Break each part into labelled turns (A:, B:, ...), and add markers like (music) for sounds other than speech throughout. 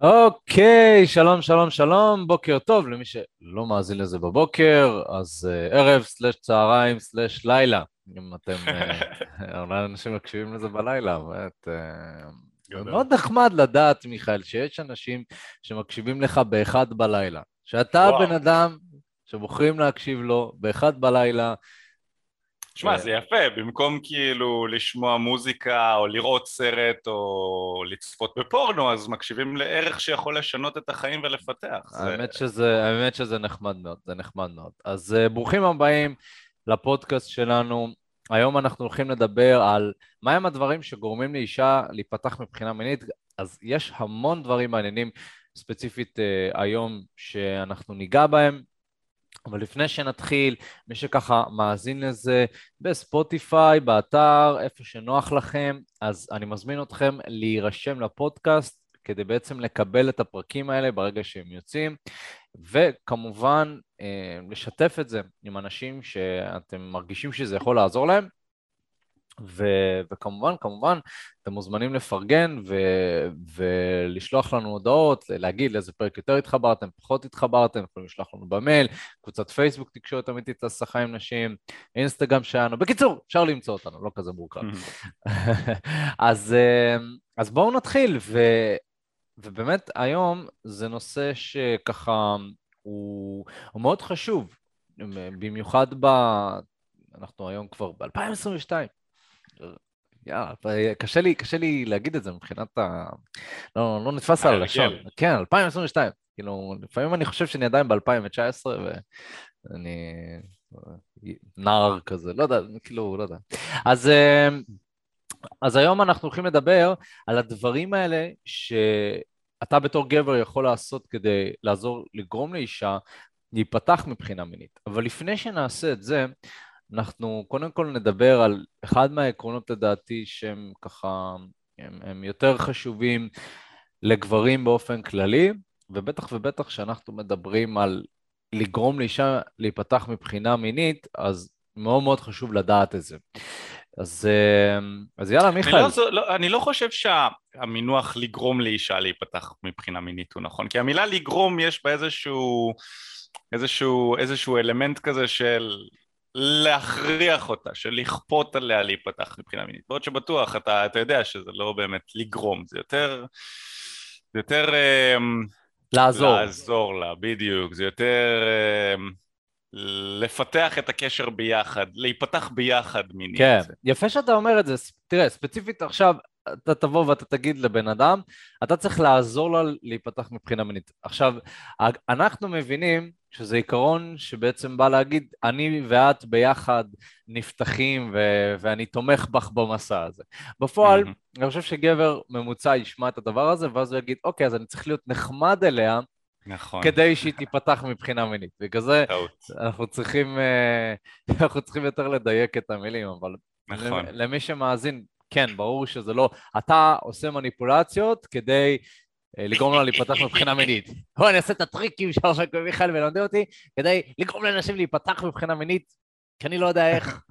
A: אוקיי, שלום, שלום, שלום, בוקר טוב למי שלא מאזין לזה בבוקר, אז uh, ערב סלש צהריים סלש לילה, אם אתם, (laughs) uh, אולי אנשים מקשיבים לזה בלילה, באמת, uh, מאוד נחמד לדעת, מיכאל, שיש אנשים שמקשיבים לך באחד בלילה, שאתה בן אדם שבוחרים להקשיב לו באחד בלילה,
B: שמע, זה יפה, במקום כאילו לשמוע מוזיקה או לראות סרט או לצפות בפורנו, אז מקשיבים לערך שיכול לשנות את החיים ולפתח.
A: האמת, זה... שזה, האמת שזה נחמד מאוד, זה נחמד מאוד. אז uh, ברוכים הבאים לפודקאסט שלנו. היום אנחנו הולכים לדבר על מהם הדברים שגורמים לאישה להיפתח מבחינה מינית. אז יש המון דברים מעניינים ספציפית uh, היום שאנחנו ניגע בהם. אבל לפני שנתחיל, מי שככה מאזין לזה בספוטיפיי, באתר, איפה שנוח לכם, אז אני מזמין אתכם להירשם לפודקאסט כדי בעצם לקבל את הפרקים האלה ברגע שהם יוצאים, וכמובן אה, לשתף את זה עם אנשים שאתם מרגישים שזה יכול לעזור להם. ו- וכמובן, כמובן, אתם מוזמנים לפרגן ו- ולשלוח לנו הודעות, להגיד לאיזה פרק יותר התחברתם, פחות התחברתם, יכולים לשלוח לנו במייל, קבוצת פייסבוק, תקשורת אמיתית להסחה עם נשים, אינסטגרם שלנו. בקיצור, אפשר למצוא אותנו, לא כזה מורכב. (laughs) אז, אה, אז בואו נתחיל, ו- ובאמת היום זה נושא שככה הוא, הוא מאוד חשוב, במיוחד ב... אנחנו היום כבר ב-2022. יאללה, קשה לי, קשה לי להגיד את זה מבחינת ה... לא, לא נתפס על הלשון. כן, 2022. כאילו, לפעמים אני חושב שאני עדיין ב-2019, ואני נער כזה, לא יודע, כאילו, לא יודע. אז, אה, אז היום אנחנו הולכים לדבר על הדברים האלה שאתה בתור גבר יכול לעשות כדי לעזור, לגרום לאישה להיפתח מבחינה מינית. אבל לפני שנעשה את זה, אנחנו קודם כל נדבר על אחד מהעקרונות לדעתי שהם ככה, הם, הם יותר חשובים לגברים באופן כללי, ובטח ובטח שאנחנו מדברים על לגרום לאישה להיפתח מבחינה מינית, אז מאוד מאוד חשוב לדעת את זה. אז, אה, אז יאללה, מיכאל.
B: אני לא, לא, אני לא חושב שהמינוח לגרום לאישה להיפתח מבחינה מינית הוא נכון, כי המילה לגרום יש בה איזשהו, איזשהו, איזשהו אלמנט כזה של להכריח אותה, של לכפות עליה להיפתח מבחינה מינית. בעוד שבטוח אתה, אתה יודע שזה לא באמת לגרום, זה יותר... זה יותר... אמ,
A: לעזור.
B: לעזור לה, בדיוק. זה יותר... אמ, לפתח את הקשר ביחד, להיפתח ביחד מינית.
A: כן, יפה שאתה אומר את זה. תראה, ספציפית עכשיו, אתה תבוא ואתה תגיד לבן אדם, אתה צריך לעזור לה להיפתח מבחינה מינית. עכשיו, אנחנו מבינים שזה עיקרון שבעצם בא להגיד, אני ואת ביחד נפתחים ו- ואני תומך בך במסע הזה. בפועל, mm-hmm. אני חושב שגבר ממוצע ישמע את הדבר הזה, ואז הוא יגיד, אוקיי, אז אני צריך להיות נחמד אליה,
B: נכון.
A: כדי שהיא תיפתח מבחינה מינית. בגלל זה אנחנו צריכים, אה, (laughs) אנחנו צריכים יותר לדייק את המילים, אבל נכון. למי שמאזין, כן, ברור שזה לא, אתה עושה מניפולציות כדי לגרום לה להיפתח מבחינה מינית. בוא, אני אעשה את הטריקים של מיכאל ולמדה אותי כדי לגרום לאנשים להיפתח מבחינה מינית, כי אני לא יודע איך.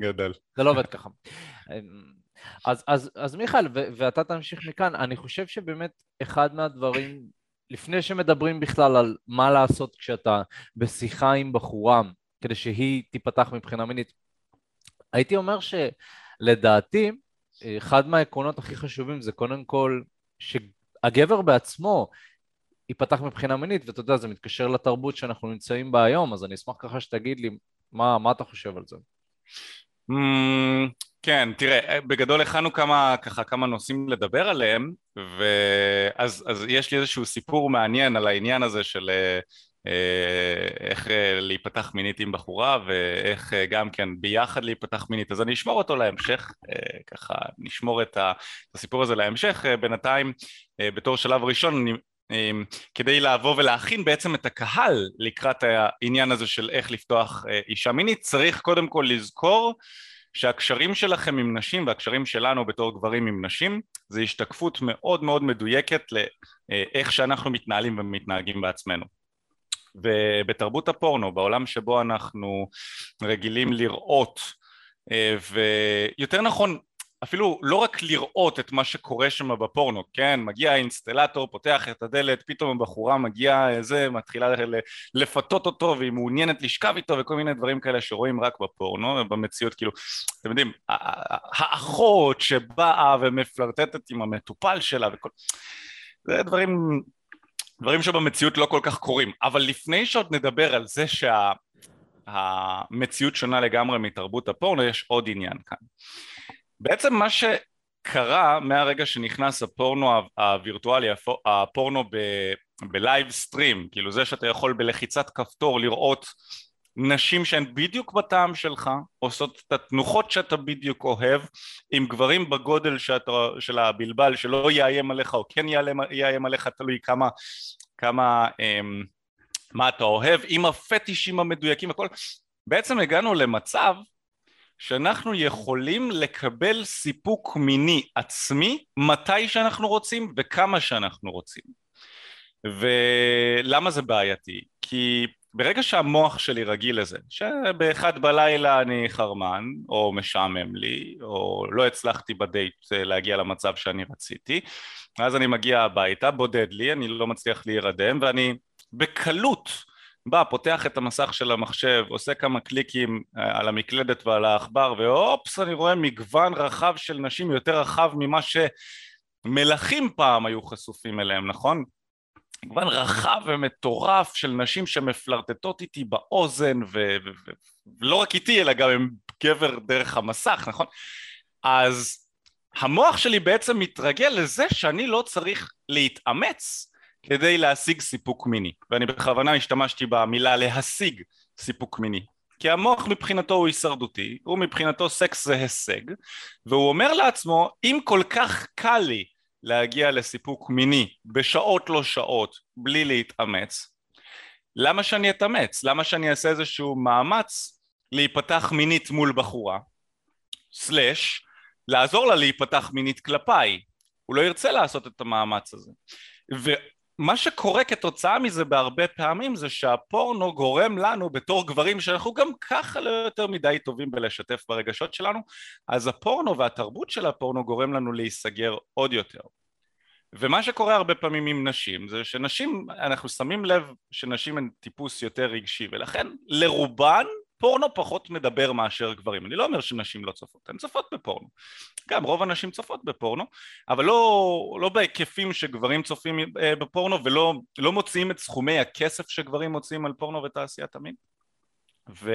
B: גדל.
A: זה לא עובד ככה. אז, אז, אז מיכאל, ו- ואתה תמשיך מכאן, אני חושב שבאמת אחד מהדברים, לפני שמדברים בכלל על מה לעשות כשאתה בשיחה עם בחורה, כדי שהיא תיפתח מבחינה מינית, הייתי אומר שלדעתי, אחד מהעקרונות הכי חשובים זה קודם כל שהגבר בעצמו ייפתח מבחינה מינית, ואתה יודע, זה מתקשר לתרבות שאנחנו נמצאים בה היום, אז אני אשמח ככה שתגיד לי מה, מה אתה חושב על זה.
B: Mm, כן, תראה, בגדול הכנו כמה, ככה, כמה נושאים לדבר עליהם, ואז אז יש לי איזשהו סיפור מעניין על העניין הזה של אה, איך אה, להיפתח מינית עם בחורה ואיך אה, גם כן ביחד להיפתח מינית. אז אני אשמור אותו להמשך ככה נשמור את הסיפור הזה להמשך. בינתיים בתור שלב ראשון כדי לבוא ולהכין בעצם את הקהל לקראת העניין הזה של איך לפתוח אישה מינית צריך קודם כל לזכור שהקשרים שלכם עם נשים והקשרים שלנו בתור גברים עם נשים זה השתקפות מאוד מאוד מדויקת לאיך שאנחנו מתנהלים ומתנהגים בעצמנו ובתרבות הפורנו, בעולם שבו אנחנו רגילים לראות, אה, ויותר נכון, אפילו לא רק לראות את מה שקורה שם בפורנו, כן? מגיע האינסטלטור, פותח את הדלת, פתאום הבחורה מגיעה איזה, מתחילה לפתות אותו והיא מעוניינת לשכב איתו וכל מיני דברים כאלה שרואים רק בפורנו, במציאות כאילו, אתם יודעים, האחות שבאה ומפלרטטת עם המטופל שלה וכל... זה דברים, דברים שבמציאות לא כל כך קורים, אבל לפני שעוד נדבר על זה שהמציאות שה... שונה לגמרי מתרבות הפורנו, יש עוד עניין כאן. בעצם מה שקרה מהרגע שנכנס הפורנו הווירטואלי, הפורנו בלייב סטרים, כאילו זה שאתה יכול בלחיצת כפתור לראות נשים שהן בדיוק בטעם שלך, עושות את התנוחות שאתה בדיוק אוהב, עם גברים בגודל שאתה, של הבלבל שלא יאיים עליך או כן יאיים עליך, תלוי כמה, כמה, אמ, מה אתה אוהב, עם הפטישים המדויקים הכל, בעצם הגענו למצב שאנחנו יכולים לקבל סיפוק מיני עצמי מתי שאנחנו רוצים וכמה שאנחנו רוצים. ולמה זה בעייתי? כי ברגע שהמוח שלי רגיל לזה, שבאחד בלילה אני חרמן, או משעמם לי, או לא הצלחתי בדייט אה, להגיע למצב שאני רציתי, אז אני מגיע הביתה, בודד לי, אני לא מצליח להירדם, ואני בקלות בא, פותח את המסך של המחשב, עושה כמה קליקים אה, על המקלדת ועל העכבר, ואופס, אני רואה מגוון רחב של נשים, יותר רחב ממה שמלכים פעם היו חשופים אליהם, נכון? מגוון רחב ומטורף של נשים שמפלרטטות איתי באוזן, ולא רק איתי, אלא גם עם גבר דרך המסך, נכון? אז המוח שלי בעצם מתרגל לזה שאני לא צריך להתאמץ כדי להשיג סיפוק מיני ואני בכוונה השתמשתי במילה להשיג סיפוק מיני כי המוח מבחינתו הוא הישרדותי, הוא מבחינתו סקס זה הישג והוא אומר לעצמו אם כל כך קל לי להגיע לסיפוק מיני בשעות לא שעות בלי להתאמץ. למה שאני אתאמץ? למה שאני אעשה איזשהו מאמץ להיפתח מינית מול בחורה? סלאש לעזור לה להיפתח מינית כלפיי. הוא לא ירצה לעשות את המאמץ הזה מה שקורה כתוצאה מזה בהרבה פעמים זה שהפורנו גורם לנו בתור גברים שאנחנו גם ככה לא יותר מדי טובים בלשתף ברגשות שלנו אז הפורנו והתרבות של הפורנו גורם לנו להיסגר עוד יותר. ומה שקורה הרבה פעמים עם נשים זה שנשים אנחנו שמים לב שנשים הן טיפוס יותר רגשי ולכן לרובן פורנו פחות מדבר מאשר גברים. אני לא אומר שנשים לא צופות, הן צופות בפורנו. גם רוב הנשים צופות בפורנו, אבל לא, לא בהיקפים שגברים צופים אה, בפורנו ולא לא מוציאים את סכומי הכסף שגברים מוציאים על פורנו ותעשיית המין. ו...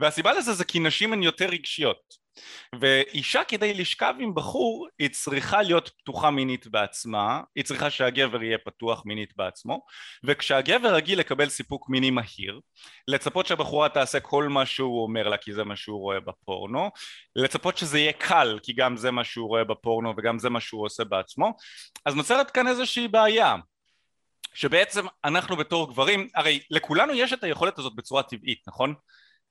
B: והסיבה לזה זה כי נשים הן יותר רגשיות. ואישה כדי לשכב עם בחור היא צריכה להיות פתוחה מינית בעצמה, היא צריכה שהגבר יהיה פתוח מינית בעצמו וכשהגבר רגיל לקבל סיפוק מיני מהיר לצפות שהבחורה תעשה כל מה שהוא אומר לה כי זה מה שהוא רואה בפורנו לצפות שזה יהיה קל כי גם זה מה שהוא רואה בפורנו וגם זה מה שהוא עושה בעצמו אז נוצרת כאן איזושהי בעיה שבעצם אנחנו בתור גברים, הרי לכולנו יש את היכולת הזאת בצורה טבעית, נכון?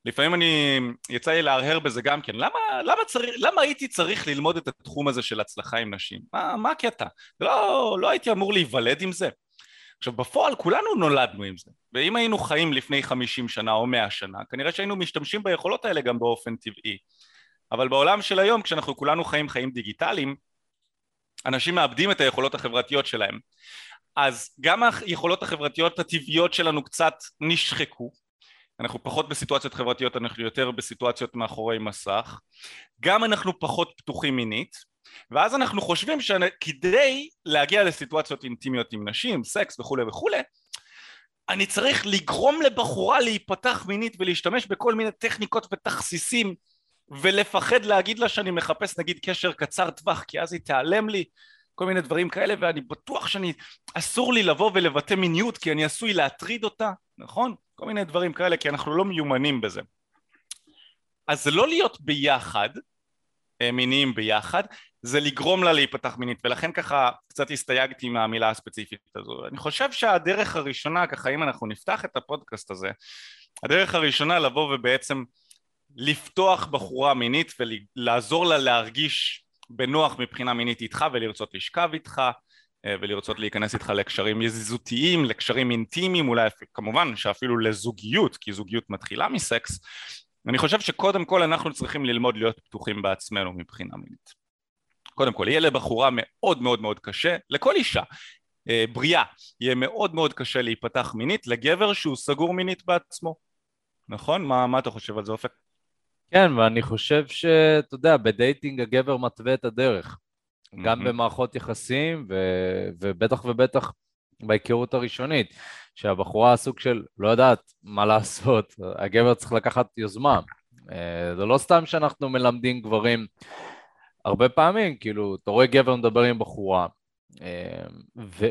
B: לפעמים אני, יצא לי להרהר בזה גם כן, למה, למה, צריך, למה הייתי צריך ללמוד את התחום הזה של הצלחה עם נשים? מה, מה הקטע? לא, לא הייתי אמור להיוולד עם זה. עכשיו בפועל כולנו נולדנו עם זה, ואם היינו חיים לפני חמישים שנה או מאה שנה, כנראה שהיינו משתמשים ביכולות האלה גם באופן טבעי. אבל בעולם של היום, כשאנחנו כולנו חיים חיים דיגיטליים, אנשים מאבדים את היכולות החברתיות שלהם. אז גם היכולות החברתיות הטבעיות שלנו קצת נשחקו, אנחנו פחות בסיטואציות חברתיות, אנחנו יותר בסיטואציות מאחורי מסך, גם אנחנו פחות פתוחים מינית, ואז אנחנו חושבים שכדי להגיע לסיטואציות אינטימיות עם נשים, סקס וכולי וכולי, אני צריך לגרום לבחורה להיפתח מינית ולהשתמש בכל מיני טכניקות ותכסיסים ולפחד להגיד לה שאני מחפש נגיד קשר קצר טווח כי אז היא תיעלם לי כל מיני דברים כאלה ואני בטוח שאני אסור לי לבוא ולבטא מיניות כי אני עשוי להטריד אותה נכון? כל מיני דברים כאלה כי אנחנו לא מיומנים בזה אז זה לא להיות ביחד אה, מיניים ביחד זה לגרום לה להיפתח מינית ולכן ככה קצת הסתייגתי מהמילה הספציפית הזו אני חושב שהדרך הראשונה ככה אם אנחנו נפתח את הפודקאסט הזה הדרך הראשונה לבוא ובעצם לפתוח בחורה מינית ולעזור לה להרגיש בנוח מבחינה מינית איתך ולרצות לשכב איתך אה, ולרצות להיכנס איתך לקשרים יזיזותיים, לקשרים אינטימיים, אולי כמובן שאפילו לזוגיות, כי זוגיות מתחילה מסקס, אני חושב שקודם כל אנחנו צריכים ללמוד להיות פתוחים בעצמנו מבחינה מינית. קודם כל, יהיה לבחורה מאוד מאוד מאוד קשה, לכל אישה אה, בריאה, יהיה מאוד מאוד קשה להיפתח מינית לגבר שהוא סגור מינית בעצמו. נכון? מה, מה אתה חושב על זה אופק?
A: כן, ואני חושב שאתה יודע, בדייטינג הגבר מתווה את הדרך. גם במערכות יחסים, ו... ובטח ובטח בהיכרות הראשונית, שהבחורה סוג של לא יודעת מה לעשות, הגבר צריך לקחת יוזמה. אה, זה לא סתם שאנחנו מלמדים גברים הרבה פעמים, כאילו, אתה רואה גבר מדבר עם בחורה, אה,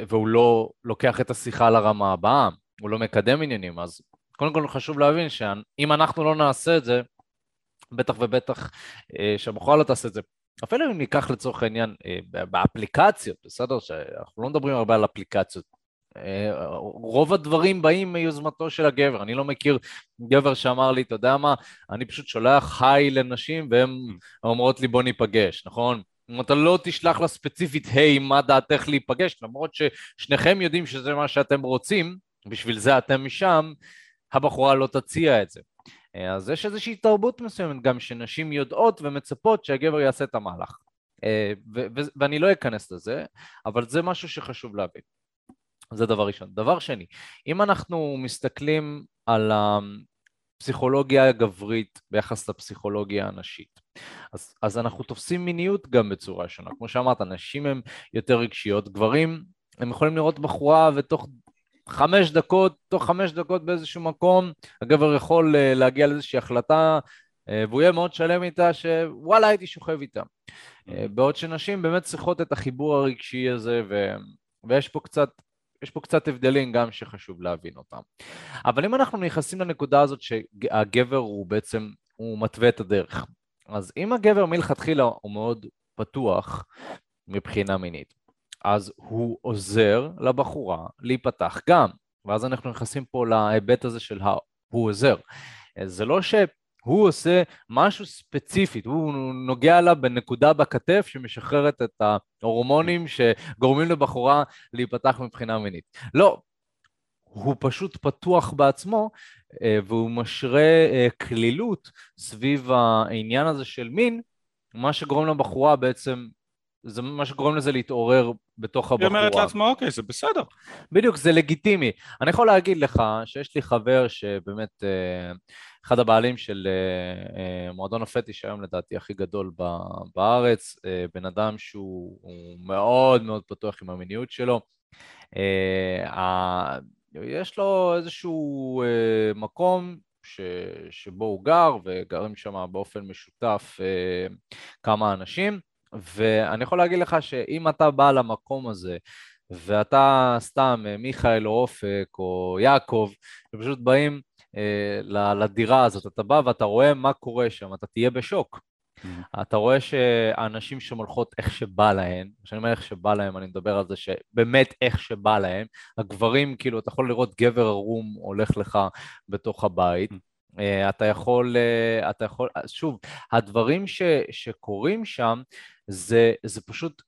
A: והוא לא לוקח את השיחה לרמה הבאה, הוא לא מקדם עניינים, אז קודם כל חשוב להבין שאם אנחנו לא נעשה את זה, בטח ובטח אה, שהבחורה לא תעשה את זה. אפילו אם ניקח לצורך העניין באפליקציות, בסדר? שאנחנו לא מדברים הרבה על אפליקציות, רוב הדברים באים מיוזמתו של הגבר, אני לא מכיר גבר שאמר לי, אתה יודע מה, אני פשוט שולח היי לנשים והן אומרות לי בוא ניפגש, נכון? אם אתה לא תשלח לה ספציפית, היי, מה דעתך להיפגש, למרות ששניכם יודעים שזה מה שאתם רוצים, בשביל זה אתם משם, הבחורה לא תציע את זה. אז יש איזושהי תרבות מסוימת גם שנשים יודעות ומצפות שהגבר יעשה את המהלך. ואני לא אכנס לזה, אבל זה משהו שחשוב להבין. זה דבר ראשון. דבר שני, אם אנחנו מסתכלים על הפסיכולוגיה הגברית ביחס לפסיכולוגיה הנשית, אז, אז אנחנו תופסים מיניות גם בצורה שונה. כמו שאמרת, נשים הן יותר רגשיות, גברים הם יכולים לראות בחורה ותוך חמש דקות, תוך חמש דקות באיזשהו מקום, הגבר יכול אה, להגיע לאיזושהי החלטה אה, והוא יהיה מאוד שלם איתה שוואלה הייתי שוכב איתה. אה, בעוד שנשים באמת צריכות את החיבור הרגשי הזה ו... ויש פה קצת יש פה קצת הבדלים גם שחשוב להבין אותם. אבל אם אנחנו נכנסים לנקודה הזאת שהגבר הוא בעצם, הוא מתווה את הדרך. אז אם הגבר מלכתחילה הוא מאוד פתוח מבחינה מינית, אז הוא עוזר לבחורה להיפתח גם, ואז אנחנו נכנסים פה להיבט הזה של הוא עוזר. זה לא ש... הוא עושה משהו ספציפית, הוא נוגע לה בנקודה בכתף שמשחררת את ההורמונים שגורמים לבחורה להיפתח מבחינה מינית. לא, הוא פשוט פתוח בעצמו אה, והוא משרה כלילות אה, סביב העניין הזה של מין, מה שגורם לבחורה בעצם, זה מה שגורם לזה להתעורר בתוך הבחורה.
B: היא אומרת לעצמה, אוקיי, זה בסדר.
A: בדיוק, זה לגיטימי. אני יכול להגיד לך שיש לי חבר שבאמת... אה, אחד הבעלים של אה, אה, מועדון הפטיש היום לדעתי הכי גדול בארץ, בן אדם שהוא מאוד מאוד פתוח עם המיניות שלו. יש לו איזשהו מקום ש, שבו הוא גר, וגרים שם באופן משותף כמה אנשים, ואני יכול להגיד לך שאם אתה בא למקום הזה ואתה סתם מיכאל או אופק או יעקב, ופשוט באים אה, לדירה הזאת, אתה בא ואתה רואה מה קורה שם, אתה תהיה בשוק. Mm-hmm. אתה רואה שהאנשים שם הולכות איך שבא להם, כשאני אומר איך שבא להם, אני מדבר על זה שבאמת איך שבא להם, הגברים, כאילו, אתה יכול לראות גבר ערום הולך לך בתוך הבית, mm-hmm. אתה יכול, אה, אתה יכול, שוב, הדברים ש, שקורים שם זה, זה פשוט,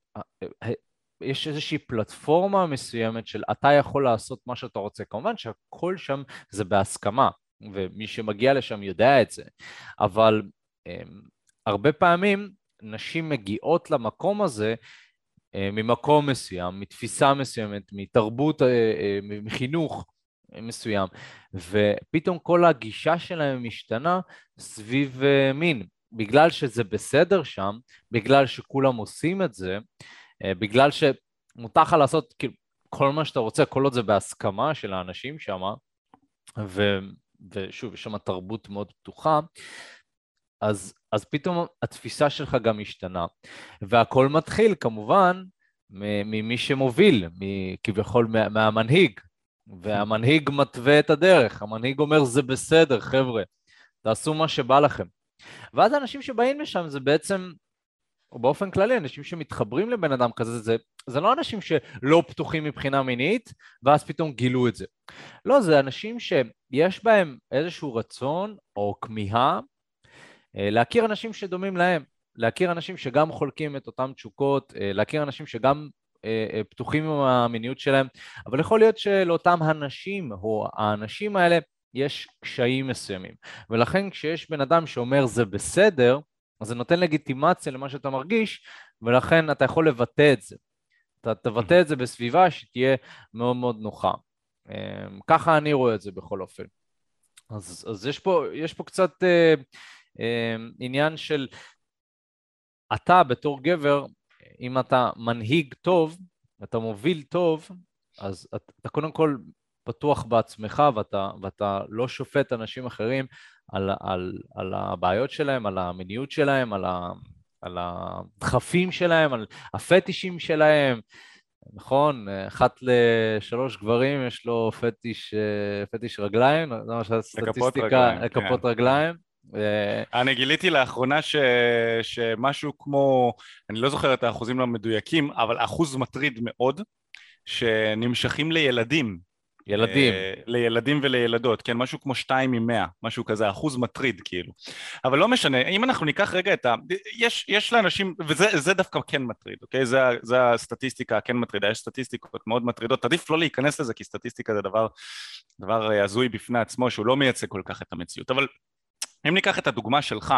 A: יש איזושהי פלטפורמה מסוימת של אתה יכול לעשות מה שאתה רוצה. כמובן שהכל שם זה בהסכמה, ומי שמגיע לשם יודע את זה, אבל um, הרבה פעמים נשים מגיעות למקום הזה ממקום מסוים, מתפיסה מסוימת, מתרבות, מחינוך מסוים, ופתאום כל הגישה שלהם משתנה סביב uh, מין. בגלל שזה בסדר שם, בגלל שכולם עושים את זה, אה, בגלל שמותר לך לעשות כאילו כל מה שאתה רוצה, כל עוד זה בהסכמה של האנשים שם, ו, ושוב, יש שם תרבות מאוד פתוחה, אז, אז פתאום התפיסה שלך גם השתנה. והכל מתחיל כמובן ממי שמוביל, כביכול מהמנהיג, והמנהיג מתווה את הדרך, המנהיג אומר זה בסדר חבר'ה, תעשו מה שבא לכם. ואז האנשים שבאים לשם זה בעצם או באופן כללי, אנשים שמתחברים לבן אדם כזה, זה, זה לא אנשים שלא פתוחים מבחינה מינית, ואז פתאום גילו את זה. לא, זה אנשים שיש בהם איזשהו רצון או כמיהה אה, להכיר אנשים שדומים להם, להכיר אנשים שגם חולקים את אותן תשוקות, אה, להכיר אנשים שגם פתוחים עם המיניות שלהם, אבל יכול להיות שלאותם הנשים או האנשים האלה יש קשיים מסוימים. ולכן כשיש בן אדם שאומר זה בסדר, אז זה נותן לגיטימציה למה שאתה מרגיש, ולכן אתה יכול לבטא את זה. אתה תבטא את זה בסביבה שתהיה מאוד מאוד נוחה. אמ, ככה אני רואה את זה בכל אופן. אז, אז יש, פה, יש פה קצת אה, אה, עניין של אתה בתור גבר, אם אתה מנהיג טוב, אתה מוביל טוב, אז אתה, אתה קודם כל פתוח בעצמך ואתה, ואתה לא שופט אנשים אחרים על, על, על הבעיות שלהם, על המיניות שלהם, על, ה, על הדחפים שלהם, על הפטישים שלהם. נכון, אחת לשלוש גברים יש לו פטיש, פטיש רגליים, זה מה שהסטטיסטיקה, לכפות כן. רגליים.
B: אני גיליתי לאחרונה ש... שמשהו כמו, אני לא זוכר את האחוזים המדויקים, אבל אחוז מטריד מאוד, שנמשכים לילדים.
A: ילדים.
B: אה, לילדים ולילדות, כן, משהו כמו שתיים ממאה, משהו כזה, אחוז מטריד כאילו. אבל לא משנה, אם אנחנו ניקח רגע את ה... יש, יש לאנשים, וזה דווקא כן מטריד, אוקיי? זה, זה הסטטיסטיקה הכן מטרידה, יש סטטיסטיקות מאוד מטרידות, עדיף לא להיכנס לזה, כי סטטיסטיקה זה דבר, דבר אה, הזוי בפני עצמו, שהוא לא מייצג כל כך את המציאות. אבל אם ניקח את הדוגמה שלך,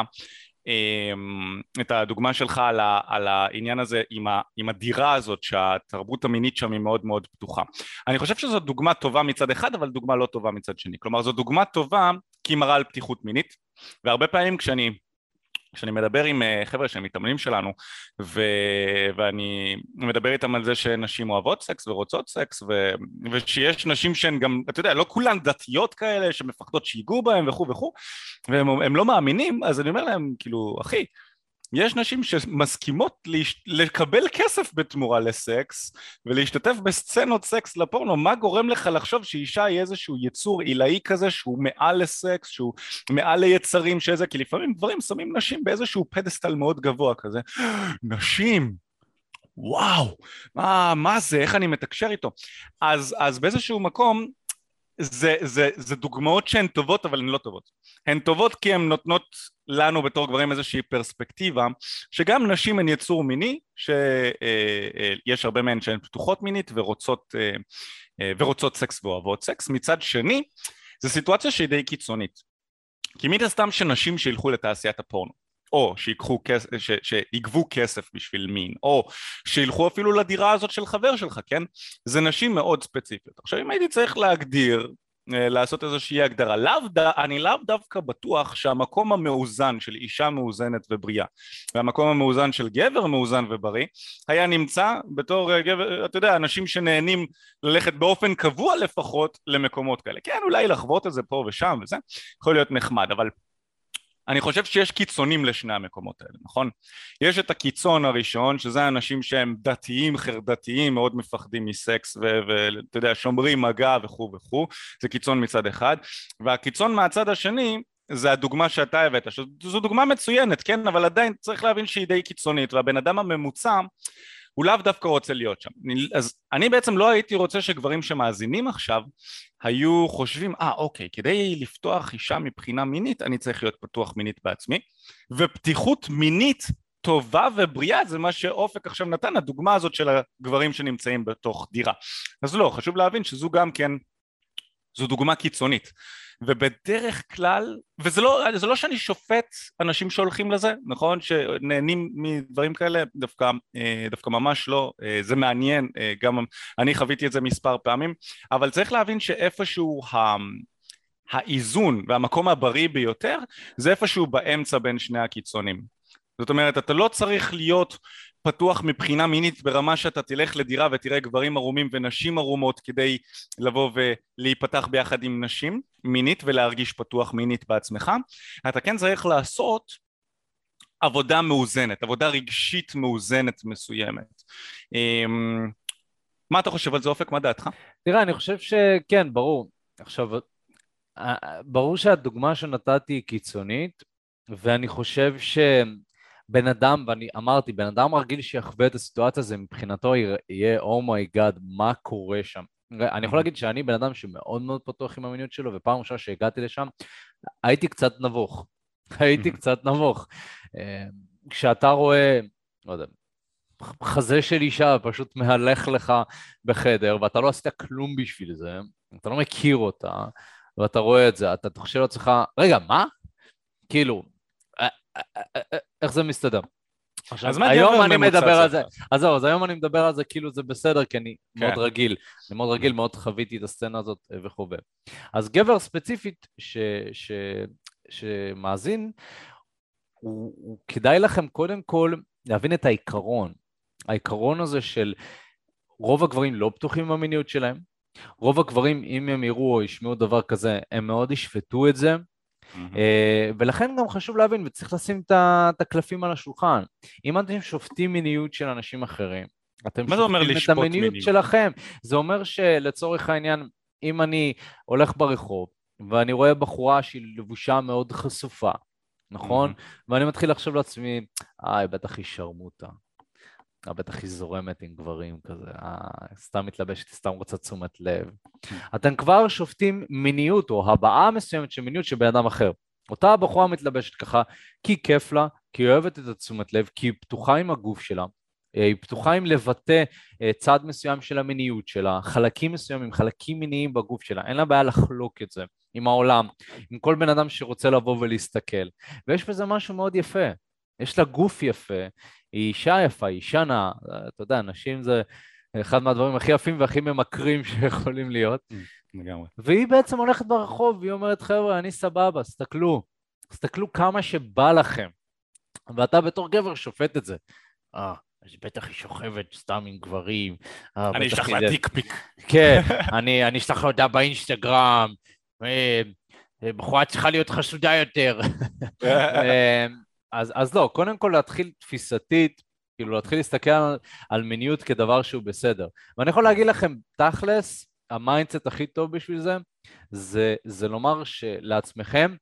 B: אמ, את הדוגמה שלך על, ה, על העניין הזה עם, ה, עם הדירה הזאת שהתרבות המינית שם היא מאוד מאוד פתוחה. אני חושב שזו דוגמה טובה מצד אחד אבל דוגמה לא טובה מצד שני. כלומר זו דוגמה טובה כי היא מראה על פתיחות מינית והרבה פעמים כשאני כשאני מדבר עם אה, חבר'ה שהם מתאמנים שלנו ו... ואני מדבר איתם על זה שנשים אוהבות סקס ורוצות סקס ו... ושיש נשים שהן גם, אתה יודע, לא כולן דתיות כאלה שמפחדות שיגעו בהן וכו' וכו' והם לא מאמינים, אז אני אומר להם, כאילו, אחי, יש נשים שמסכימות להש... לקבל כסף בתמורה לסקס ולהשתתף בסצנות סקס לפורנו, מה גורם לך לחשוב שאישה היא איזשהו יצור עילאי כזה שהוא מעל לסקס, שהוא מעל ליצרים שזה, כי לפעמים גברים שמים נשים באיזשהו פדסטל מאוד גבוה כזה, נשים, וואו, מה, מה זה, איך אני מתקשר איתו? אז, אז באיזשהו מקום זה, זה, זה דוגמאות שהן טובות אבל הן לא טובות. הן טובות כי הן נותנות לנו בתור גברים איזושהי פרספקטיבה שגם נשים הן יצור מיני שיש אה, אה, הרבה מהן שהן פתוחות מינית ורוצות, אה, ורוצות סקס ואוהבות סקס. מצד שני זו סיטואציה שהיא די קיצונית. כי מן הסתם שנשים שילכו לתעשיית הפורנו או שיקחו כסף, ש, שיגבו כסף בשביל מין, או שילכו אפילו לדירה הזאת של חבר שלך, כן? זה נשים מאוד ספציפיות. עכשיו אם הייתי צריך להגדיר אה, לעשות איזושהי הגדרה. לאו, אני לאו דווקא בטוח שהמקום המאוזן של אישה מאוזנת ובריאה והמקום המאוזן של גבר מאוזן ובריא היה נמצא בתור אה, גבר, אתה יודע, אנשים שנהנים ללכת באופן קבוע לפחות למקומות כאלה. כן, אולי לחוות את זה פה ושם וזה, יכול להיות נחמד, אבל אני חושב שיש קיצונים לשני המקומות האלה, נכון? יש את הקיצון הראשון, שזה אנשים שהם דתיים, חרדתיים, מאוד מפחדים מסקס ואתה יודע, שומרים מגע וכו' וכו', זה קיצון מצד אחד, והקיצון מהצד השני זה הדוגמה שאתה הבאת, שזו דוגמה מצוינת, כן? אבל עדיין צריך להבין שהיא די קיצונית, והבן אדם הממוצע הוא לאו דווקא רוצה להיות שם. אז אני בעצם לא הייתי רוצה שגברים שמאזינים עכשיו היו חושבים, אה ah, אוקיי, כדי לפתוח אישה מבחינה מינית אני צריך להיות פתוח מינית בעצמי, ופתיחות מינית טובה ובריאה זה מה שאופק עכשיו נתן, הדוגמה הזאת של הגברים שנמצאים בתוך דירה. אז לא, חשוב להבין שזו גם כן, זו דוגמה קיצונית. ובדרך כלל, וזה לא, לא שאני שופט אנשים שהולכים לזה, נכון? שנהנים מדברים כאלה, דווקא, אה, דווקא ממש לא, אה, זה מעניין, אה, גם אני חוויתי את זה מספר פעמים, אבל צריך להבין שאיפשהו ה... האיזון והמקום הבריא ביותר זה איפשהו באמצע בין שני הקיצונים. זאת אומרת, אתה לא צריך להיות פתוח מבחינה מינית ברמה שאתה תלך לדירה ותראה גברים ערומים ונשים ערומות כדי לבוא ולהיפתח ביחד עם נשים מינית ולהרגיש פתוח מינית בעצמך אתה כן צריך לעשות עבודה מאוזנת, עבודה רגשית מאוזנת מסוימת אמ, מה אתה חושב על זה אופק? מה דעתך?
A: תראה, אני חושב שכן, ברור. עכשיו, ברור שהדוגמה שנתתי היא קיצונית, ואני חושב ש... בן אדם, ואני אמרתי, בן אדם רגיל שיחווה את הסיטואציה הזו, מבחינתו יהיה oh my God, oh מה קורה שם. אני יכול להגיד שאני בן אדם שמאוד מאוד פתוח עם המיניות שלו, ופעם ראשונה שהגעתי לשם, הייתי קצת נבוך. (laughs) הייתי קצת נבוך. אה, כשאתה רואה, לא יודע, חזה של אישה פשוט מהלך לך בחדר, ואתה לא עשית כלום בשביל זה, אתה לא מכיר אותה, ואתה רואה את זה, אתה חושב לעצמך, רגע, מה? כאילו, איך זה מסתדר? עכשיו,
B: אז מה
A: היום אני מדבר על זה? אז זהו, אז היום אני מדבר על זה כאילו זה בסדר, כי אני
B: כן.
A: מאוד רגיל, אני מאוד רגיל, מאוד חוויתי את הסצנה הזאת אה, וחווה. אז גבר ספציפית ש, ש, שמאזין, הוא, הוא כדאי לכם קודם כל להבין את העיקרון. העיקרון הזה של רוב הגברים לא פתוחים במיניות שלהם, רוב הגברים, אם הם יראו או ישמעו דבר כזה, הם מאוד ישפטו את זה, אה, ולכן גם חשוב להבין, וצריך לשים את הקלפים על השולחן. אם אתם שופטים מיניות של אנשים אחרים, אתם שופטים את המיניות
B: מיניות?
A: שלכם. זה אומר שלצורך העניין, אם אני הולך ברחוב, ואני רואה בחורה שהיא לבושה מאוד חשופה, נכון? ואני מתחיל לחשוב לעצמי, איי, בטח היא שרמוטה. אה, בטח היא זורמת עם גברים כזה, אה, סתם מתלבשת, סתם רוצה תשומת לב. אתם כבר שופטים מיניות או הבעה מסוימת של מיניות של בן אדם אחר. אותה הבחורה מתלבשת ככה כי כיף לה, כי היא אוהבת את התשומת לב, כי היא פתוחה עם הגוף שלה, אה, היא פתוחה עם לבטא אה, צד מסוים של המיניות שלה, חלקים מסוימים, חלקים מיניים בגוף שלה, אין לה בעיה לחלוק את זה עם העולם, עם כל בן אדם שרוצה לבוא ולהסתכל. ויש בזה משהו מאוד יפה, יש לה גוף יפה, היא אישה יפה, היא אישה נאה, אתה יודע, נשים זה אחד מהדברים הכי יפים והכי ממכרים (laughs) שיכולים להיות.
B: לגמרי.
A: והיא בעצם הולכת ברחוב, והיא אומרת, חבר'ה, אני סבבה, סתכלו, סתכלו כמה שבא לכם. ואתה בתור גבר שופט את זה. אה, אז בטח היא שוכבת סתם עם גברים. אה,
B: אני אשלח לה
A: זה."
B: dick pic.
A: כן, (laughs) אני אשלח לה הודעה באינסטגרם. אה, אה, בחורה צריכה להיות חסודה יותר. (laughs) אז, אז לא, קודם כל להתחיל תפיסתית, כאילו להתחיל להסתכל על, על מיניות כדבר שהוא בסדר. ואני יכול להגיד לכם, תכלס, ה mindset הכי טוב בשביל זה, זה, זה לומר לעצמכם,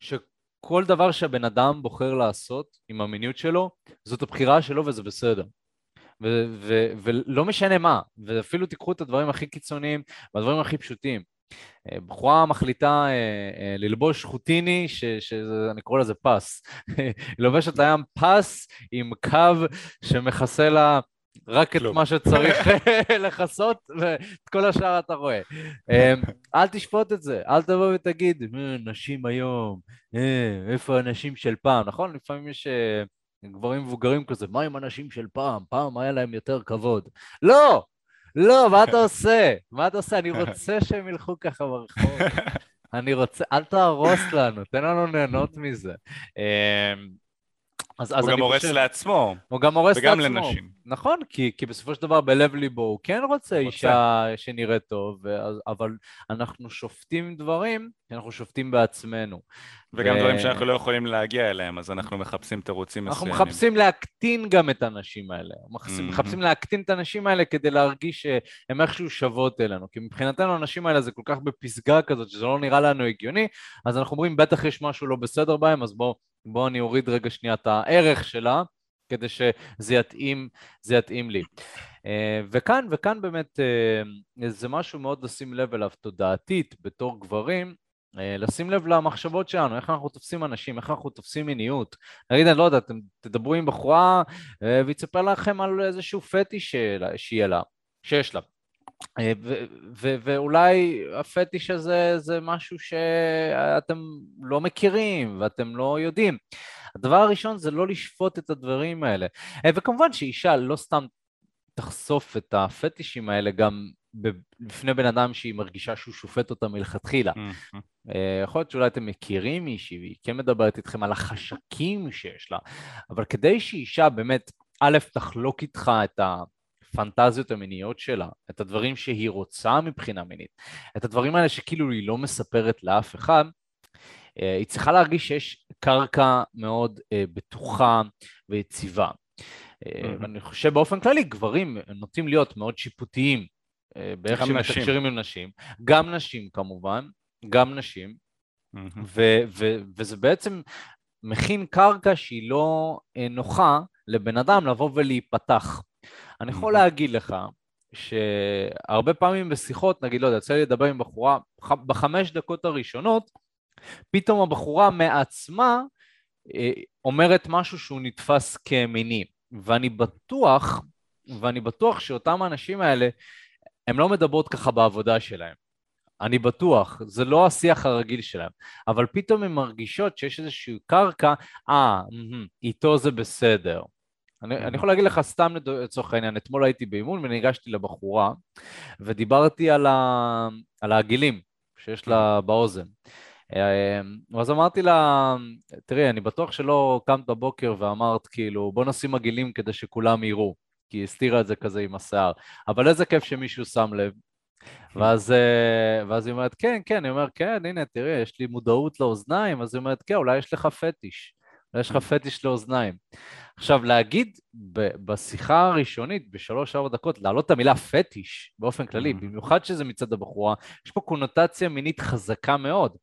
A: שכל דבר שהבן אדם בוחר לעשות עם המיניות שלו, זאת הבחירה שלו וזה בסדר. ו- ו- ולא משנה מה, ואפילו תיקחו את הדברים הכי קיצוניים והדברים הכי פשוטים. אה, בחורה מחליטה אה, אה, ללבוש חוטיני, שאני קורא לזה פס. היא (laughs) לובשת לים פס עם קו שמכסה לה רק את. מה שצריך (laughs) לכסות, ואת כל השאר אתה רואה. אה, אל תשפוט את זה, אל תבוא ותגיד, "אה, נשים היום, איפה הנשים של פעם, נכון? לפעמים יש גברים מבוגרים כזה, מה עם הנשים של פעם? פעם היה להם יותר כבוד. לא! לא, מה אתה עושה? מה אתה עושה? אני רוצה שהם ילכו ככה ברחוב. (laughs) אני רוצה, אל תהרוס לנו, תן לנו ליהנות מזה. אז, אז
B: הוא
A: אני
B: גם הורס
A: חושב-
B: לעצמו.
A: הוא גם הורס
B: וגם
A: לעצמו.
B: לנשים.
A: נכון, כי, כי בסופו של דבר בלב ליבו הוא כן רוצה
B: רוצה.
A: אישה שנראית טוב, ואז- אבל אנחנו שופטים דברים, אנחנו שופטים בעצמנו.
B: וגם
A: ו-
B: דברים שאנחנו לא יכולים להגיע אליהם, אז אנחנו מחפשים תירוצים
A: אנחנו
B: מסוימים.
A: מחפשים להקטין גם את הנשים האלה. מחפשים,
B: מהמם.
A: מחפשים להקטין את הנשים האלה כדי להרגיש שהן איכשהו שוות אלינו. כי מבחינתנו הנשים האלה זה כל כך בפסגה כזאת שזה לא נראה לנו הגיוני, אז אנחנו אומרים בטח יש משהו לא בסדר בהם, אז בואו בוא אני אוריד רגע שנייה את הערך שלה, כדי שזה יתאים, יתאים לי. אה, וכאן, וכאן באמת אה, זה משהו מאוד לשים לב אליו תודעתית בתור גברים, אה, לשים לב למחשבות שלנו, איך אנחנו תופסים אנשים, איך אנחנו תופסים מיניות. נגיד, אני לא יודע, אתם תדברו עם בחורה והיא תספר לכם על איזשהו פטיש שיהיה לה, שיש לה. אה, ואולי הפטיש הזה זה משהו שאתם לא מכירים ואתם לא יודעים. הדבר הראשון זה לא לשפוט את הדברים האלה. אה, וכמובן שאישה לא סתם תחשוף את הפטישים האלה גם בפני בן אדם שהיא מרגישה שהוא שופט אותה מלכתחילה. אה, יכול להיות שאולי אתם מכירים מישהי והיא כן מדברת איתכם על החשקים שיש לה, אבל כדי שאישה באמת, א', תחלוק איתך את הפנטזיות המיניות שלה, את הדברים שהיא רוצה מבחינה מינית, את הדברים האלה שכאילו היא לא מספרת לאף אחד, אה, היא צריכה להרגיש שיש קרקע מאוד אה, בטוחה ויציבה.
B: מהמם.
A: ואני חושב באופן כללי, גברים נוטים להיות מאוד שיפוטיים באיך שהם. מתקשרים עם נשים, גם נשים כמובן, גם נשים,
B: מהמם.
A: ו- ו- וזה בעצם מכין קרקע שהיא לא נוחה לבן אדם לבוא ולהיפתח. אני יכול. להגיד לך שהרבה פעמים בשיחות, נגיד, לא יודע, יצא לי לדבר עם בחורה, בחמש דקות הראשונות, פתאום הבחורה מעצמה אה, אומרת משהו שהוא נתפס כמיני. ואני בטוח, ואני בטוח שאותם האנשים האלה, הן לא מדברות ככה בעבודה שלהם. אני בטוח, זה לא השיח הרגיל שלהם, אבל פתאום הן מרגישות שיש איזושהי קרקע, אה, איתו זה בסדר, אני, אני יכול להגיד לך סתם לצורך העניין, אתמול הייתי באימון וניגשתי לבחורה ודיברתי על, ה, על העגילים שיש לה באוזן. אמ, אז אמרתי לה, תראי, אני בטוח שלא קמת בבוקר ואמרת כאילו, בוא נשים עגילים כדי שכולם יראו, כי היא הסתירה את זה כזה עם השיער, אבל איזה כיף שמישהו שם לב. ואז, אה, ואז היא אומרת, כן, כן, אני אומר, כן, הנה, תראי, יש לי מודעות לאוזניים, אז היא אומרת, כן, אולי יש לך פטיש, יש לך פטיש לאוזניים. עכשיו, להגיד בשיחה הראשונית, בשלוש-ארבע דקות, להעלות את המילה פטיש באופן כללי, mm. במיוחד שזה מצד הבחורה, יש פה קונוטציה מינית חזקה מאוד.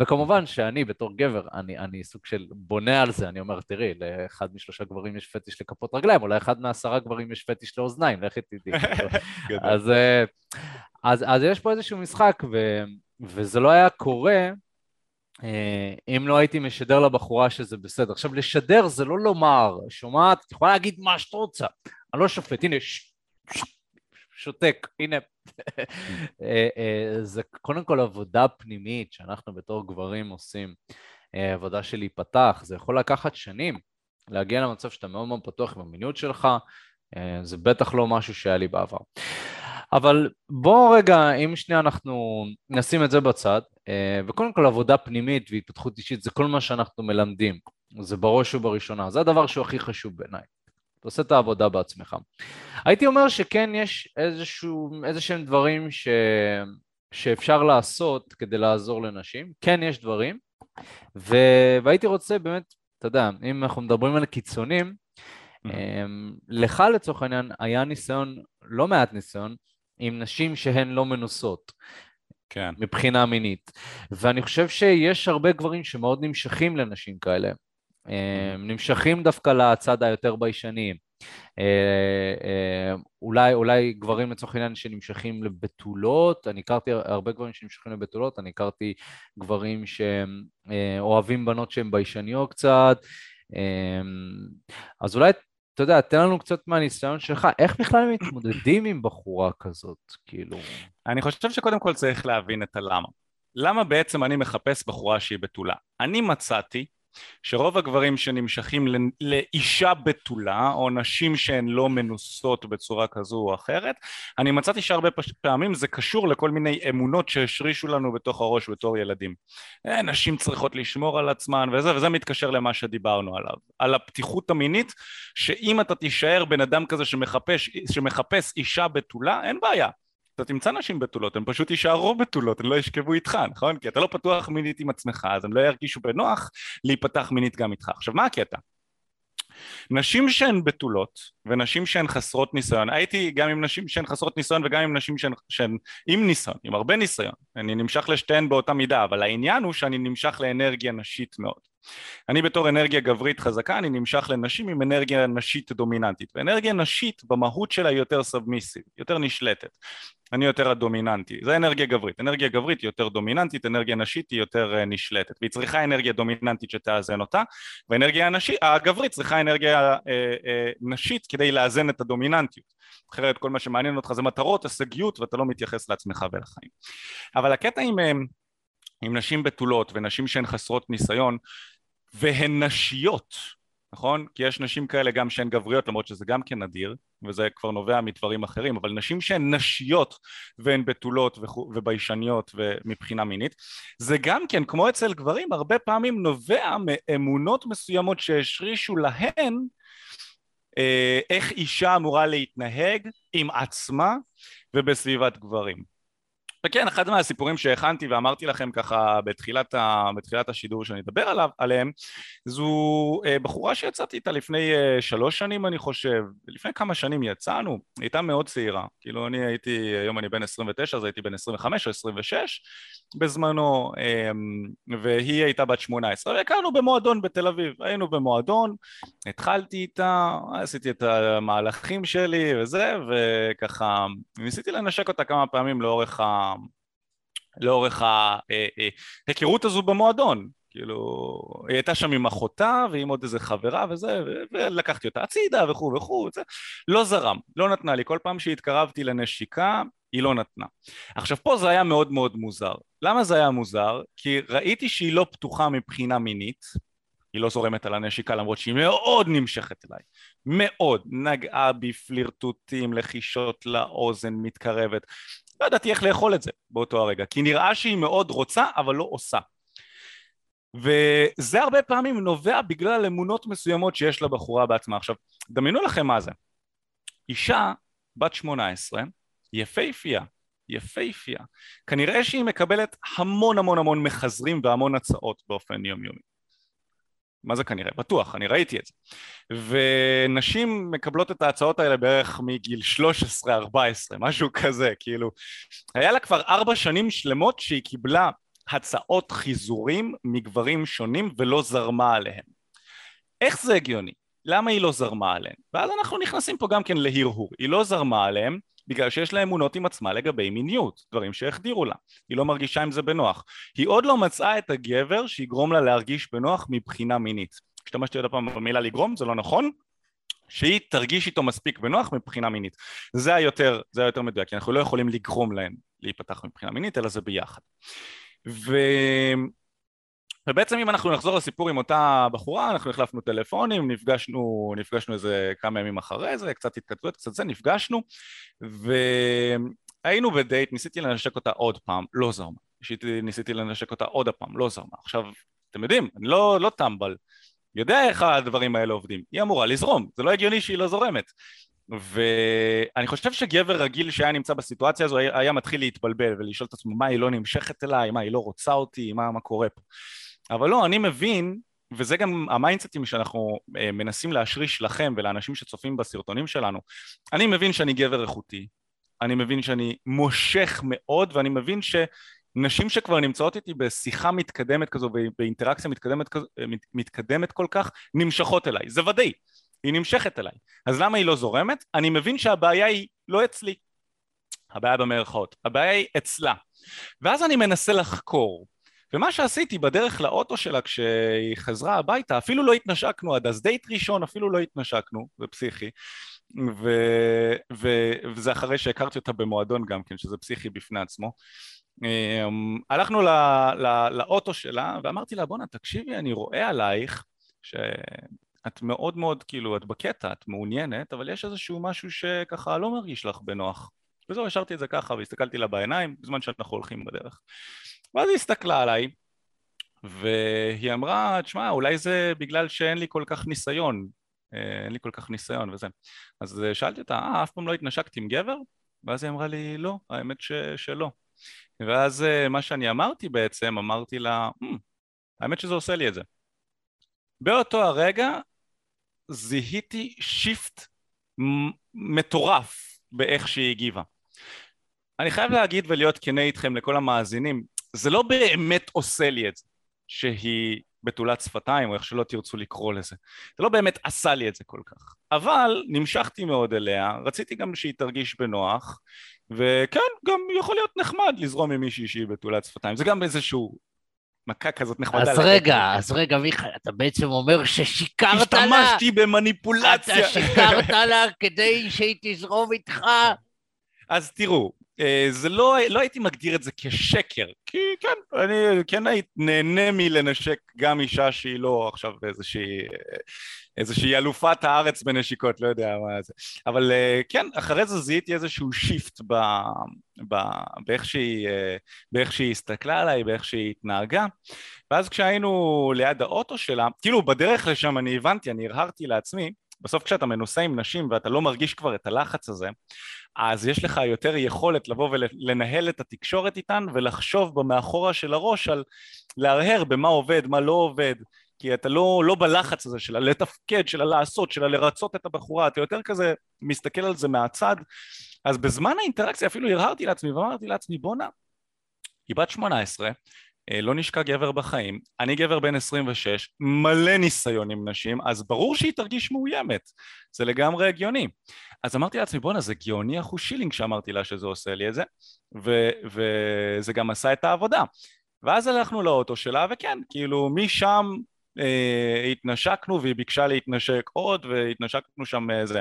A: וכמובן שאני בתור גבר, אני, אני סוג של בונה על זה, אני אומר, תראי, לאחד משלושה גברים יש פטיש לכפות רגליים, אולי אחד מעשרה גברים יש פטיש לאוזניים, לכי תדעי. (laughs) אז, אה, אז, אז יש פה איזשהו משחק, ו, וזה לא היה קורה אם לא הייתי משדר לבחורה שזה בסדר. עכשיו, לשדר זה לא לומר, שומעת, את יכולה להגיד מה שאת רוצה, אני לא שופט, הנה, ש... ש... שותק, הנה. (laughs) אה, אה, זה קודם כל עבודה פנימית שאנחנו בתור גברים עושים, עבודה של להיפתח, זה יכול לקחת שנים להגיע למצב שאתה מאוד מאוד פתוח עם המיניות שלך, זה בטח לא משהו שהיה לי בעבר. אבל בואו רגע, אם שנייה אנחנו נשים את זה בצד, אה, וקודם כל עבודה פנימית והתפתחות אישית זה כל מה שאנחנו מלמדים, זה בראש ובראשונה, זה הדבר שהוא הכי חשוב בעיניי. אתה עושה את העבודה בעצמך. הייתי אומר שכן יש איזשהו, איזה שהם דברים ש... שאפשר לעשות כדי לעזור לנשים, כן יש דברים, ו... והייתי רוצה באמת, אתה יודע, אם אנחנו מדברים על קיצונים, mm-hmm. לך לצורך העניין היה ניסיון, לא מעט ניסיון, עם נשים שהן לא מנוסות.
B: כן.
A: מבחינה מינית. ואני חושב שיש הרבה גברים שמאוד נמשכים לנשים כאלה. הם mm-hmm. נמשכים דווקא לצד היותר ביישני. אה, אה, אולי, אולי גברים לצורך העניין שנמשכים לבתולות, אני הכרתי הרבה גברים שנמשכים לבתולות, אני הכרתי גברים שאוהבים אה, בנות שהן ביישניות קצת, אז אולי אתה יודע, תן לנו קצת מהניסיון שלך, איך בכלל מתמודדים עם בחורה כזאת, כאילו?
B: אני חושב שקודם כל צריך להבין את הלמה. למה בעצם אני מחפש בחורה שהיא בתולה? אני מצאתי שרוב הגברים שנמשכים לאישה בתולה או נשים שהן לא מנוסות בצורה כזו או אחרת אני מצאתי שהרבה פעמים זה קשור לכל מיני אמונות שהשרישו לנו בתוך הראש בתור ילדים. אה, נשים צריכות לשמור על עצמן וזה וזה מתקשר למה שדיברנו עליו. על הפתיחות המינית שאם אתה תישאר בן אדם כזה שמחפש, שמחפש אישה בתולה אין בעיה אתה תמצא נשים בתולות, הן פשוט יישארו בתולות, הן לא ישכבו איתך, נכון? כי אתה לא פתוח מינית עם עצמך, אז הן לא ירגישו בנוח להיפתח מינית גם איתך. עכשיו, מה הקטע? נשים שהן בתולות ונשים שהן חסרות ניסיון, הייתי גם עם נשים שהן חסרות ניסיון וגם עם נשים שהן, שהן עם ניסיון, עם הרבה ניסיון, אני נמשך לשתיהן באותה מידה, אבל העניין הוא שאני נמשך לאנרגיה נשית מאוד. אני בתור אנרגיה גברית חזקה, אני נמשך לנשים עם אנרגיה נשית דומיננטית, ואנרגיה נשית במהות שלה היא יותר סאבמיסיב, יותר נשלטת. אני יותר הדומיננטי, זה אנרגיה גברית, אנרגיה גברית היא יותר דומיננטית, אנרגיה נשית היא יותר uh, נשלטת, והיא צריכה אנרגיה דומיננטית שתאזן אותה, ואנרגיה הנשית, הגברית צריכה אנרגיה uh, uh, נשית כדי לאזן את הדומיננטיות, אחרת כל מה שמעניין אותך זה מטרות, הישגיות, ואתה לא מתייחס לעצמך ולחיים. אבל הקטע עם, עם נשים בתולות ונשים שהן חסרות ניסיון והן נשיות, נכון? כי יש נשים כאלה גם שהן גבריות למרות שזה גם כן נדיר וזה כבר נובע מדברים אחרים אבל נשים שהן נשיות והן בתולות וביישניות ומבחינה מינית זה גם כן כמו אצל גברים הרבה פעמים נובע מאמונות מסוימות שהשרישו להן אה, איך אישה אמורה להתנהג עם עצמה ובסביבת גברים וכן, אחד מהסיפורים שהכנתי ואמרתי לכם ככה בתחילת, ה, בתחילת השידור שאני אדבר עליו, עליהם זו אה, בחורה שיצאתי איתה לפני אה, שלוש שנים אני חושב, לפני כמה שנים יצאנו, היא הייתה מאוד צעירה, כאילו אני הייתי, היום אני בן 29 אז הייתי בן 25 או 26 בזמנו אמ, והיא הייתה בת 18 והכרנו במועדון בתל אביב, היינו במועדון, התחלתי איתה, עשיתי את המהלכים שלי וזה וככה ניסיתי לנשק אותה כמה פעמים לאורך ה... לאורך ההיכרות הזו במועדון כאילו, היא הייתה שם עם אחותה ועם עוד איזה חברה וזה, ולקחתי אותה הצידה וכו' וכו', וזה, לא זרם, לא נתנה לי, כל פעם שהתקרבתי לנשיקה היא לא נתנה. עכשיו פה זה היה מאוד מאוד מוזר. למה זה היה מוזר? כי ראיתי שהיא לא פתוחה מבחינה מינית, היא לא זורמת על הנשיקה למרות שהיא מאוד נמשכת אליי, מאוד, נגעה בי פלירטוטים, לחישות לאוזן, מתקרבת, לא ידעתי איך לאכול את זה באותו הרגע, כי נראה שהיא מאוד רוצה אבל לא עושה. וזה הרבה פעמים נובע בגלל אמונות מסוימות שיש לבחורה בעצמה. עכשיו, דמיינו לכם מה זה. אישה בת 18, יפייפייה, יפייפייה, כנראה שהיא מקבלת המון המון המון מחזרים והמון הצעות באופן יומיומי. מה זה כנראה? בטוח, אני ראיתי את זה. ונשים מקבלות את ההצעות האלה בערך מגיל 13-14, משהו כזה, כאילו. היה לה כבר ארבע שנים שלמות שהיא קיבלה הצעות חיזורים מגברים שונים ולא זרמה עליהם. איך זה הגיוני? למה היא לא זרמה עליהם? ואז אנחנו נכנסים פה גם כן להרהור. היא לא זרמה עליהם בגלל שיש לה אמונות עם עצמה לגבי מיניות, דברים שהחדירו לה. היא לא מרגישה עם זה בנוח. היא עוד לא מצאה את הגבר שיגרום לה להרגיש בנוח מבחינה מינית. השתמשתי עוד פעם במילה לגרום, זה לא נכון, שהיא תרגיש איתו מספיק בנוח מבחינה מינית. זה היותר, זה היותר מדויק, כי אנחנו לא יכולים לגרום להם להיפתח מבחינה מינית, אלא זה ביחד. ו... ובעצם אם אנחנו נחזור לסיפור עם אותה בחורה, אנחנו החלפנו טלפונים, נפגשנו, נפגשנו איזה כמה ימים אחרי זה, קצת התכתבויות, קצת זה, נפגשנו והיינו בדייט, ניסיתי לנשק אותה עוד פעם, לא זרמה, ניסיתי לנשק אותה עוד פעם, לא זרמה. עכשיו, אתם יודעים, אני לא, לא טמבל, יודע איך הדברים האלה עובדים, היא אמורה לזרום, זה לא הגיוני שהיא לא זורמת. ואני חושב שגבר רגיל שהיה נמצא בסיטואציה הזו היה מתחיל להתבלבל ולשאול את עצמו מה היא לא נמשכת אליי, מה היא לא רוצה אותי, מה, מה קורה פה. אבל לא, אני מבין, וזה גם המיינדסטים שאנחנו אה, מנסים להשריש לכם ולאנשים שצופים בסרטונים שלנו, אני מבין שאני גבר איכותי, אני מבין שאני מושך מאוד ואני מבין ש... נשים שכבר נמצאות איתי בשיחה מתקדמת כזו, באינטראקציה מתקדמת, אה, מתקדמת כל כך, נמשכות אליי, זה ודאי, היא נמשכת אליי. אז למה היא לא זורמת? אני מבין שהבעיה היא לא אצלי, הבעיה במרכאות, הבעיה היא אצלה. ואז אני מנסה לחקור, ומה שעשיתי בדרך לאוטו שלה כשהיא חזרה הביתה, אפילו לא התנשקנו עד אז, דייט ראשון אפילו לא התנשקנו, זה פסיכי, ו, ו, וזה אחרי שהכרתי אותה במועדון גם כן, שזה פסיכי בפני עצמו. אמ, הלכנו ל, ל, לאוטו שלה ואמרתי לה בואנה תקשיבי אני רואה עלייך שאת מאוד מאוד כאילו את בקטע את מעוניינת אבל יש איזשהו משהו שככה לא מרגיש לך בנוח. וזהו השארתי את זה ככה והסתכלתי לה בעיניים בזמן שאנחנו הולכים בדרך ואז היא הסתכלה עליי והיא אמרה, תשמע, אולי זה בגלל שאין לי כל כך ניסיון, אה, אין לי כל כך ניסיון וזה. אז אה, שאלתי אותה, אה, אף פעם לא התנשקתי עם גבר? ואז היא אמרה לי, לא, האמת ש, שלא. ואז אה, מה שאני אמרתי בעצם, אמרתי לה, hmm, האמת שזה עושה לי את זה. באותו הרגע זיהיתי שיפט מטורף באיך שהיא הגיבה. אני חייב להגיד ולהיות כנה איתכם לכל המאזינים, זה לא באמת עושה לי את זה שהיא בתולת שפתיים או איך שלא תרצו לקרוא לזה זה לא באמת עשה לי את זה כל כך אבל נמשכתי מאוד אליה רציתי גם שהיא תרגיש בנוח וכן גם יכול להיות נחמד לזרום עם מישהי שהיא בתולת שפתיים זה גם איזשהו מכה כזאת נחמדה.
C: אז רגע, אז רגע מיכאל, אתה בעצם אומר ששיקרת
B: לה? השתמשתי במניפולציה.
C: אתה שיקרת לה כדי שהיא תזרום איתך?
B: אז תראו, אה, זה לא, לא הייתי מגדיר את זה כשקר, כי כן, אני כן הייתי נהנה מלנשק גם אישה שהיא לא עכשיו איזושהי, איזושהי אלופת הארץ בנשיקות, לא יודע מה זה, אבל אה, כן, אחרי זה זיהיתי איזשהו שיפט ב, ב, באיך, שהיא, אה, באיך שהיא הסתכלה עליי, באיך שהיא התנהגה, ואז כשהיינו ליד האוטו שלה, כאילו בדרך לשם אני הבנתי, אני הרהרתי לעצמי, בסוף כשאתה מנוסה עם נשים ואתה לא מרגיש כבר את הלחץ הזה, אז יש לך יותר יכולת לבוא ולנהל את התקשורת איתן ולחשוב במאחורה של הראש על להרהר במה עובד, מה לא עובד, כי אתה לא, לא בלחץ הזה של לתפקד, של לעשות, של לרצות את הבחורה, אתה יותר כזה מסתכל על זה מהצד, אז בזמן האינטראקציה אפילו הרהרתי לעצמי ואמרתי לעצמי בואנה, היא בת 18, אה, לא נשקע גבר בחיים, אני גבר בן 26, מלא ניסיון עם נשים, אז ברור שהיא תרגיש מאוימת, זה לגמרי הגיוני. אז אמרתי לעצמי בואנה זה גאוני אחוז שילינג שאמרתי לה שזה עושה לי את זה, ו- וזה גם עשה את העבודה. ואז הלכנו לאוטו שלה, וכן, כאילו משם אה, התנשקנו והיא ביקשה להתנשק עוד והתנשקנו שם איזה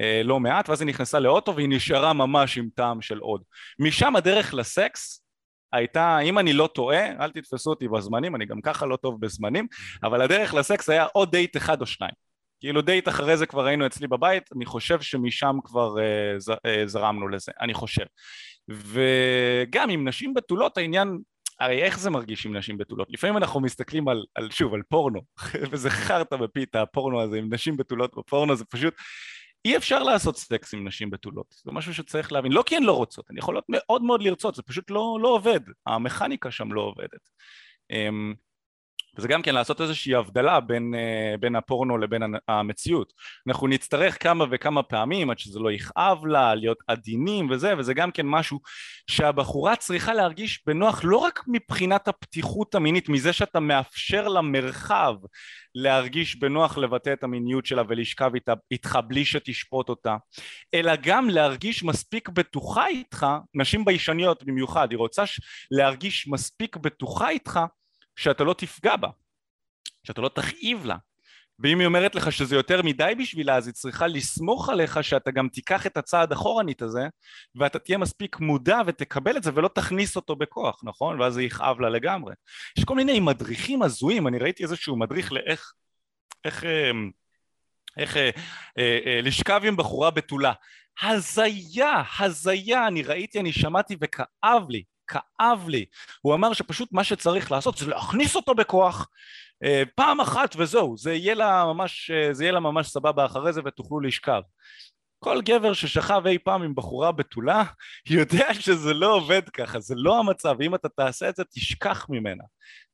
B: אה, לא מעט ואז היא נכנסה לאוטו והיא נשארה ממש עם טעם של עוד משם הדרך לסקס הייתה, אם אני לא טועה, אל תתפסו אותי בזמנים, אני גם ככה לא טוב בזמנים, אבל הדרך לסקס היה או דייט אחד או שניים. כאילו דייט אחרי זה כבר היינו אצלי בבית, אני חושב שמשם כבר אה, ז, אה, זרמנו לזה, אני חושב. וגם עם נשים בתולות העניין, הרי איך זה מרגיש עם נשים בתולות? לפעמים אנחנו מסתכלים על, על שוב, על פורנו, (laughs) וזה חרטא בפיתה, הפורנו הזה עם נשים בתולות בפורנו, זה פשוט... אי אפשר לעשות סקס עם נשים בתולות, זה משהו שצריך להבין, לא כי הן לא רוצות, הן יכולות מאוד מאוד לרצות, זה פשוט לא, לא עובד, המכניקה שם לא עובדת. וזה גם כן לעשות איזושהי הבדלה בין, אה, בין הפורנו לבין המציאות. אנחנו נצטרך כמה וכמה פעמים עד שזה לא יכאב לה, להיות עדינים וזה, וזה גם כן משהו שהבחורה צריכה להרגיש בנוח לא רק מבחינת הפתיחות המינית, מזה שאתה מאפשר לה מרחב להרגיש בנוח לבטא את המיניות שלה ולשכב איתה, איתך בלי שתשפוט אותה, אלא גם להרגיש מספיק בטוחה איתך, נשים ביישניות במיוחד, היא רוצה להרגיש מספיק בטוחה איתך שאתה לא תפגע בה, שאתה לא תכאיב לה. ואם היא אומרת לך שזה יותר מדי בשבילה, אז היא צריכה לסמוך עליך שאתה גם תיקח את הצעד אחורנית הזה, ואתה תהיה מספיק מודע ותקבל את זה ולא תכניס אותו בכוח, נכון? ואז זה יכאב לה לגמרי. יש כל מיני מדריכים הזויים, אני ראיתי איזשהו מדריך לאיך... איך... אמ, איך אה, אה, אה, לשכב עם בחורה בתולה. הזיה, הזיה, אני ראיתי, אני שמעתי וכאב לי, כאב לי. הוא אמר שפשוט מה שצריך לעשות זה להכניס אותו בכוח אה, פעם אחת וזהו, זה יהיה לה ממש, אה, זה יהיה לה ממש סבבה אחרי זה ותוכלו לשכב. כל גבר ששכב אי פעם עם בחורה בתולה (laughs) יודע שזה לא עובד ככה, זה לא המצב, אם אתה תעשה את זה תשכח ממנה,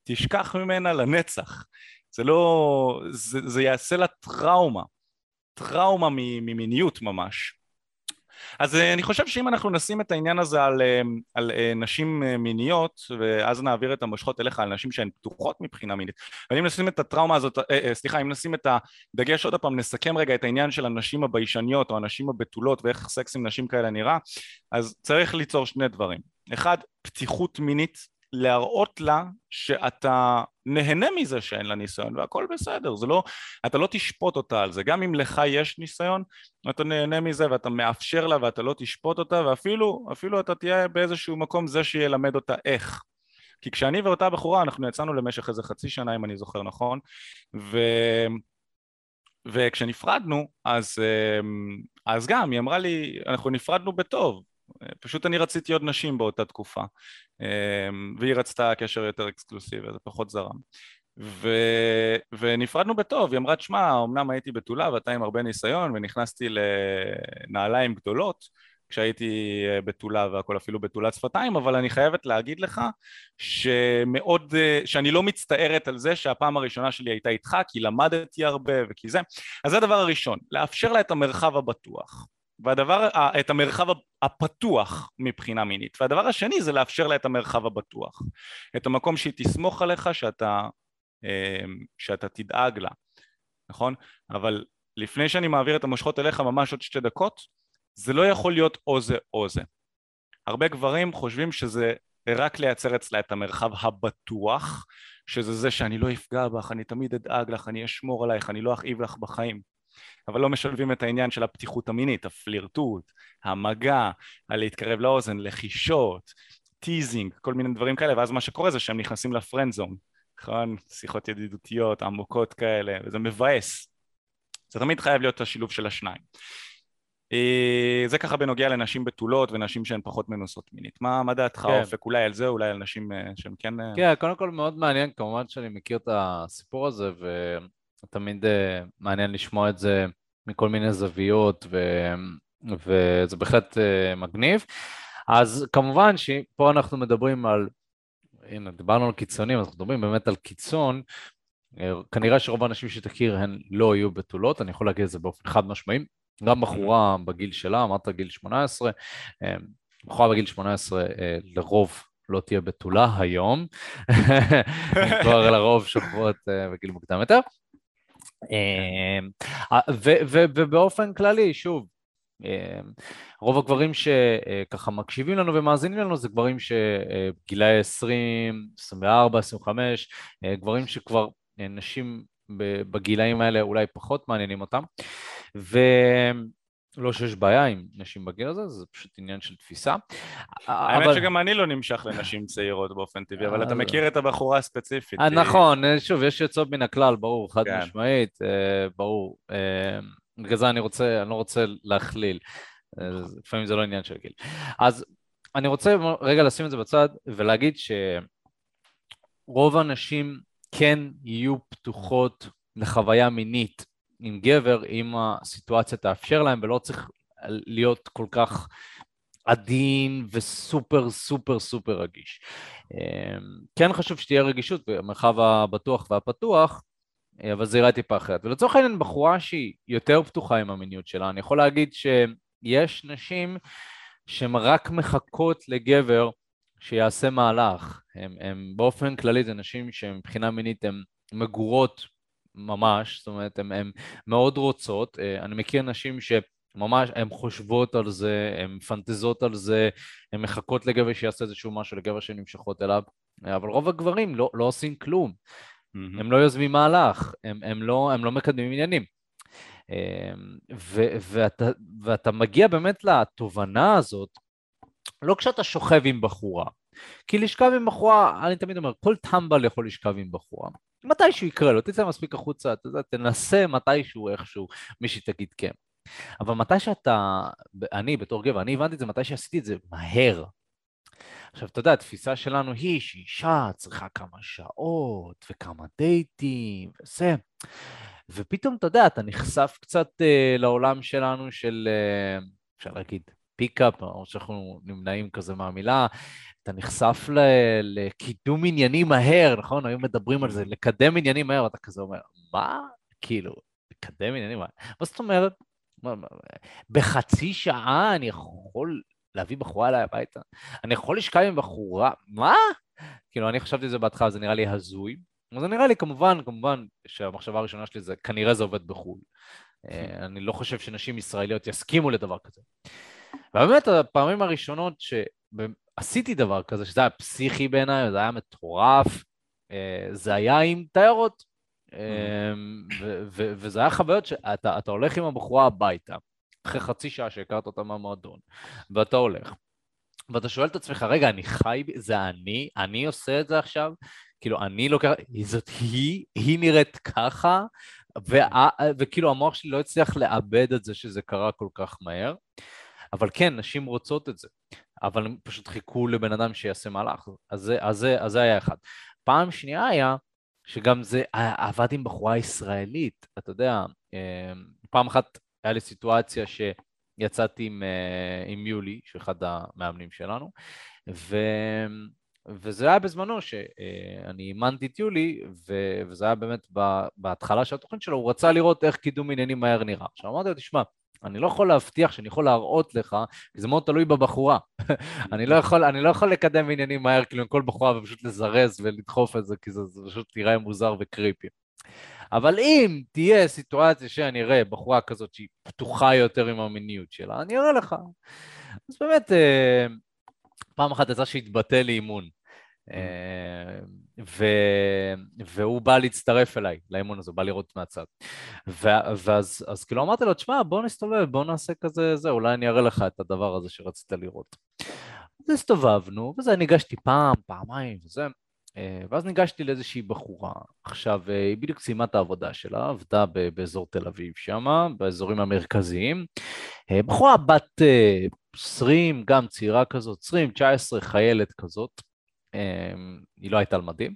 B: תשכח ממנה לנצח, זה לא, זה, זה יעשה לה טראומה, טראומה ממיניות ממש. אז אה, אני חושב שאם אנחנו נשים את העניין הזה על, אה, על אה, נשים מיניות ואז נעביר את המושכות אליך על נשים שהן פתוחות מבחינה מינית אבל אם נשים את הטראומה הזאת, סליחה אם נשים את הדגש עוד פעם נסכם רגע את העניין של הנשים הביישניות או הנשים הבתולות ואיך סקס עם נשים כאלה נראה אז צריך ליצור שני דברים. אחד פתיחות מינית להראות לה שאתה נהנה מזה שאין לה ניסיון והכל בסדר, זה לא, אתה לא תשפוט אותה על זה, גם אם לך יש ניסיון אתה נהנה מזה ואתה מאפשר לה ואתה לא תשפוט אותה ואפילו אפילו אתה תהיה באיזשהו מקום זה שילמד אותה איך. כי כשאני ואותה בחורה אנחנו יצאנו למשך איזה חצי שנה אם אני זוכר נכון ו... וכשנפרדנו אז, אמ, אז גם היא אמרה לי אנחנו נפרדנו בטוב פשוט אני רציתי עוד נשים באותה תקופה אמ, והיא רצתה קשר יותר אקסקלוסיבי, זה פחות זרם. ו... ונפרדנו בטוב, היא אמרה, תשמע, אמנם הייתי בתולה ואתה עם הרבה ניסיון ונכנסתי לנעליים גדולות כשהייתי אה, בתולה והכל אפילו בתולת שפתיים, אבל אני חייבת להגיד לך שמאוד, אה, שאני לא מצטערת על זה שהפעם הראשונה שלי הייתה איתך כי למדתי הרבה וכי זה, אז זה הדבר הראשון, לאפשר לה את המרחב הבטוח והדבר, את המרחב הפתוח מבחינה מינית והדבר השני זה לאפשר לה את המרחב הבטוח את המקום שהיא תסמוך עליך שאתה, אמ, שאתה תדאג לה נכון? אבל לפני שאני מעביר את המושכות אליך ממש עוד שתי דקות זה לא יכול להיות או זה או זה הרבה גברים חושבים שזה רק לייצר אצלה את המרחב הבטוח שזה זה שאני לא אפגע בך, אני תמיד אדאג לך, אני אשמור עלייך, אני לא אכאיב לך בחיים אבל לא משלבים את העניין של הפתיחות המינית, הפלירטוט, המגע, הלהתקרב לאוזן, לחישות, teasing, כל מיני דברים כאלה, ואז מה שקורה זה שהם נכנסים ל friend zone, נכון? שיחות ידידותיות, עמוקות כאלה, וזה מבאס. זה תמיד חייב להיות השילוב של השניים. אה, זה ככה בנוגע לנשים בתולות ונשים שהן פחות מנוסות מינית. מה, מה דעתך כן. אופק? אולי על זה, אולי על נשים אה, שהן כן... אה,
A: כן, קודם כל מאוד מעניין, כמובן שאני מכיר את הסיפור הזה, ו... תמיד uh, מעניין לשמוע את זה מכל מיני זוויות, ו, וזה בהחלט uh, מגניב. אז כמובן שפה אנחנו מדברים על, הנה, דיברנו על קיצונים, אז אנחנו מדברים באמת על קיצון. אה, כנראה שרוב האנשים שתכיר הן לא יהיו בתולות, אני יכול להגיד את זה באופן חד משמעי. גם בחורה בגיל שלה, אמרת גיל 18, בחורה בגיל 18 לרוב לא תהיה בתולה היום, (laughs) כבר לרוב שוכבות בגיל מוקדם יותר. אמ, ובאופן כללי, שוב, אמ, רוב הגברים שככה מקשיבים לנו ומאזינים לנו זה גברים שגילאי 20, 24, 25, גברים שכבר אה, נשים בגילאים האלה אולי פחות מעניינים אותם. ו... לא שיש בעיה עם נשים בגיל הזה, זה פשוט עניין של תפיסה.
B: האמת
A: אבל-
B: שגם אני לא נמשך לנשים צעירות באופן טבעי, אבל אתה
A: אז-
B: מכיר את הבחורה הספציפית.
A: אה, נכון, אה, שוב, יש יוצאות מן הכלל, ברור, חד
B: כן.
A: משמעית, אה, ברור. אה, בגלל זה אני רוצה, אני לא רוצה להכליל. אה, לפעמים זה לא עניין של גיל. אז אני רוצה רגע לשים את זה בצד ולהגיד שרוב הנשים כן יהיו פתוחות לחוויה מינית עם גבר, אם הסיטואציה תאפשר להם, ולא צריך להיות כל כך עדין וסופר סופר סופר רגיש. אמ, כן חשוב שתהיה רגישות במרחב הבטוח והפתוח, אה, אבל זה יראה טיפה אחרת. ולצורך העניין בחורה שהיא יותר פתוחה עם המיניות שלה, אני יכול להגיד שיש נשים שהן רק מחכות לגבר שיעשה מהלך. הם, הם באופן כללי זה נשים שמבחינה מינית הן מגורות ממש, זאת אומרת הן מאוד רוצות. אה, אני מכיר נשים ש... ממש, הן חושבות על זה, הן מפנטזות על זה, הן מחכות לגבר שיעשה איזשהו משהו, לגבר שנמשכות אליו, אבל רוב הגברים לא, לא עושים כלום,
B: מהמם.
A: הם לא יוזמים מהלך, הם, הם, לא, הם לא מקדמים עניינים. אמ, ו, ואתה, ואתה מגיע באמת לתובנה הזאת, לא כשאתה שוכב עם בחורה, כי לשכב עם בחורה, אני תמיד אומר, כל טמבל יכול לשכב עם בחורה. מתישהו יקרה לו, תצא מספיק החוצה, אתה יודע, תנסה מתישהו איכשהו, מישהי תגיד כן. אבל מתי שאתה, אני בתור גבר, אני הבנתי את זה מתי שעשיתי את זה מהר. עכשיו, אתה יודע, התפיסה שלנו היא שאישה צריכה כמה שעות וכמה דייטים וזה, ופתאום, אתה יודע, אתה נחשף קצת uh, לעולם שלנו של, uh, אפשר להגיד, פיקאפ, או שאנחנו נמנעים כזה מהמילה, אתה נחשף ל, לקידום עניינים מהר, נכון? היו מדברים על זה, לקדם עניינים מהר, ואתה כזה אומר, מה? כאילו, לקדם עניינים מהר? מה זאת אומרת? בחצי שעה אני יכול להביא בחורה אליי הביתה? אני יכול לשכב עם בחורה? מה? כאילו, אני חשבתי את זה בהתחלה, זה נראה לי הזוי. זה נראה לי כמובן, כמובן, שהמחשבה הראשונה שלי זה כנראה זה עובד בחו"ל. (laughs) אה, אני לא חושב שנשים ישראליות יסכימו לדבר כזה. ובאמת, הפעמים הראשונות שעשיתי דבר כזה, שזה היה פסיכי בעיניי, זה היה מטורף, אה, זה היה עם תיירות. ו- ו- וזה היה חוויות שאתה אתה הולך עם הבחורה הביתה, אחרי חצי שעה שהכרת אותה מהמועדון, ואתה הולך, ואתה שואל את עצמך, רגע, אני חי, זה אני? אני עושה את זה עכשיו? כאילו, אני לוקח, זאת היא? היא נראית ככה? וה- וכאילו המוח שלי לא הצליח לאבד את זה שזה קרה כל כך מהר. אבל כן, נשים רוצות את זה, אבל הם פשוט חיכו לבן אדם שיעשה מהלך, אז זה, אז זה, אז זה היה אחד. פעם שנייה היה, שגם זה עבד עם בחורה ישראלית, אתה יודע, אה, פעם אחת היה לי סיטואציה שיצאתי עם, אה, עם יולי, שהוא אחד המאמנים שלנו, ו... וזה היה בזמנו שאני אימנתי את יולי. וזה היה באמת בהתחלה של התוכנית שלו, הוא רצה לראות איך קידום עניינים מהר נראה. עכשיו אמרתי לו, תשמע, אני לא יכול להבטיח שאני יכול להראות לך, כי זה מאוד תלוי בבחורה. (laughs) אני, לא יכול, אני לא יכול לקדם עניינים מהר, כאילו עם כל בחורה ופשוט לזרז ולדחוף את זה, כי זה, זה פשוט נראה מוזר וקריפי. אבל אם תהיה סיטואציה שאני אראה בחורה כזאת שהיא פתוחה יותר עם המיניות שלה, אני אראה לך. אז באמת, אה, פעם אחת יצא שהתבטא לי אימון. אה, ו... והוא בא להצטרף אליי, לאימון הזה, הוא בא לראות מהצד. ו... ואז אז כאילו אמרתי לו, תשמע, בוא נסתובב, בוא נעשה כזה, זה, אולי אני אראה לך את הדבר הזה שרצית לראות. אז הסתובבנו, וזה, ניגשתי פעם, פעמיים, וזה. אה, ואז ניגשתי לאיזושהי בחורה. עכשיו, אה, היא בדיוק סיימה את העבודה שלה, עבדה באזור תל אביב שם, באזורים המרכזיים. בחורה בת 20, גם צעירה כזאת, 20, 19, חיילת כזאת. היא לא הייתה על מדים.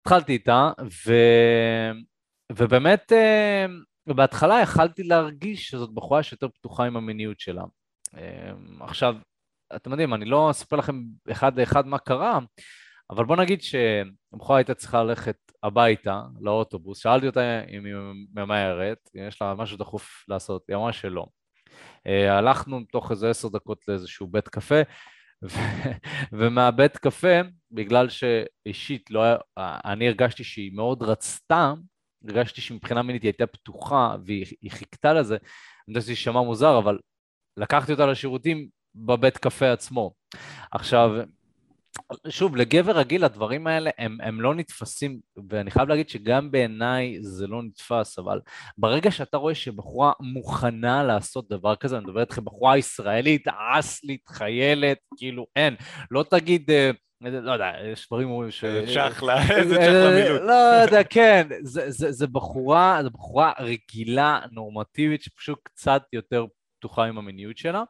A: התחלתי איתה, ו... ובאמת בהתחלה יכלתי להרגיש שזאת בחורה שיותר פתוחה עם המיניות שלה. עכשיו, אתם יודעים, אני לא אספר לכם אחד לאחד מה קרה, אבל בוא נגיד שהבחורה הייתה צריכה ללכת הביתה, לאוטובוס, שאלתי אותה אם היא ממהרת, אם יש לה משהו דחוף לעשות, היא אמרה שלא. הלכנו תוך איזה עשר דקות לאיזשהו בית קפה. (laughs) ומהבית קפה, בגלל שאישית לא היה, אני הרגשתי שהיא מאוד רצתה, הרגשתי שמבחינה מינית היא הייתה פתוחה והיא חיכתה לזה, אני יודע שזה יישמע מוזר, אבל לקחתי אותה לשירותים בבית קפה עצמו. עכשיו, שוב, לגבר רגיל הדברים האלה הם, הם לא נתפסים, ואני חייב להגיד שגם בעיניי זה לא נתפס, אבל ברגע שאתה רואה שבחורה מוכנה לעשות דבר כזה, אני מדבר איתכם, בחורה ישראלית, אסלית, חיילת, כאילו אין, לא תגיד... אה, לא יודע, יש דברים אומרים ש...
B: צ'חלה, איזה צ'חלה מילוט.
A: לא יודע, כן, זה, זה, זה בחורה, זה בחורה רגילה, נורמטיבית, שפשוט קצת יותר פתוחה עם המיניות שלה.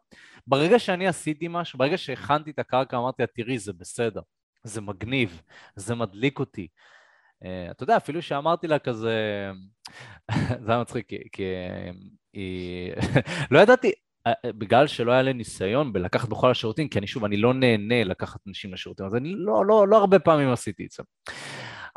A: ברגע שאני עשיתי משהו, ברגע שהכנתי את הקרקע, אמרתי לה, תראי, זה בסדר, זה מגניב, זה מדליק אותי. Uh, אתה יודע, אפילו שאמרתי לה כזה, (laughs) זה היה מצחיק, כי, כי היא... (laughs) לא ידעתי, אה, בגלל שלא היה לי ניסיון בלקחת בכל השירותים, כי אני שוב, אני לא נהנה לקחת אנשים לשירותים, אז אני לא, לא, לא הרבה פעמים עשיתי את זה.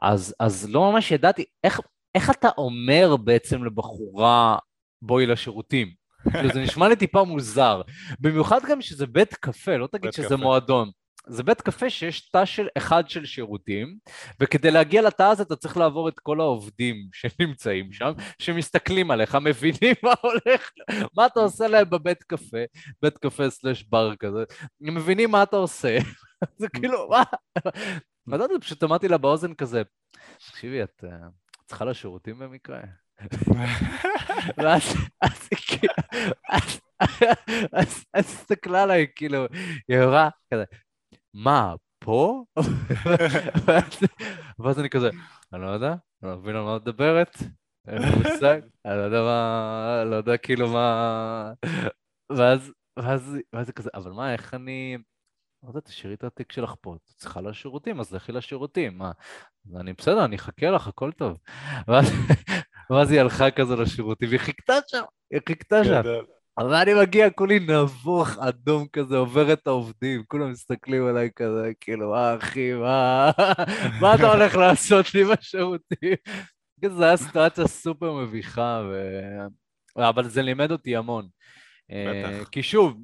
A: אז, אז לא ממש ידעתי, איך, איך אתה אומר בעצם לבחורה, בואי לשירותים? כאילו זה נשמע לי טיפה מוזר. במיוחד גם שזה בית קפה, לא תגיד שזה קפה. מועדון. זה בית קפה שיש תא של אחד של שירותים, וכדי להגיע לתא הזה אתה צריך לעבור את כל העובדים (laughs) שנמצאים שם, שמסתכלים עליך, מבינים מה הולך, מה אתה עושה להם בבית קפה, בית קפה סלש בר כזה, הם מבינים מה אתה עושה, (laughs) זה כאילו, מה? ואתה פשוט אמרתי לה באוזן כזה, תקשיבי, את אה, צריכה לשירותים במקרה? ואז כאילו, הסתכלה עליי, כאילו, היא אמרה כזה, מה, פה? ואז אני כזה, אני לא יודע, אני לא מבין על מה את מדברת, אין לי מושג, אני לא יודע מה, לא יודע כאילו מה... ואז, ואז, ואז זה כזה, אבל מה, איך אני... לא יודע, תשאירי את התיק שלך פה, את צריכה לשירותים, אז לכי לשירותים, מה? אני בסדר, אני אחכה לך, הכל טוב. ואז, ואז היא הלכה כזה לשירותים, והיא חיכתה שם, היא חיכתה שם. אבל אני מגיע, כולי נבוך, אדום כזה, עובר את העובדים, כולם מסתכלים עליי כזה, כאילו, מה אחי, מה, (laughs) מה אתה הולך לעשות לי בשירותים? זו הייתה סיטואציה סופר מביכה, ו... אבל זה לימד אותי המון. אה, בטח. כי שוב,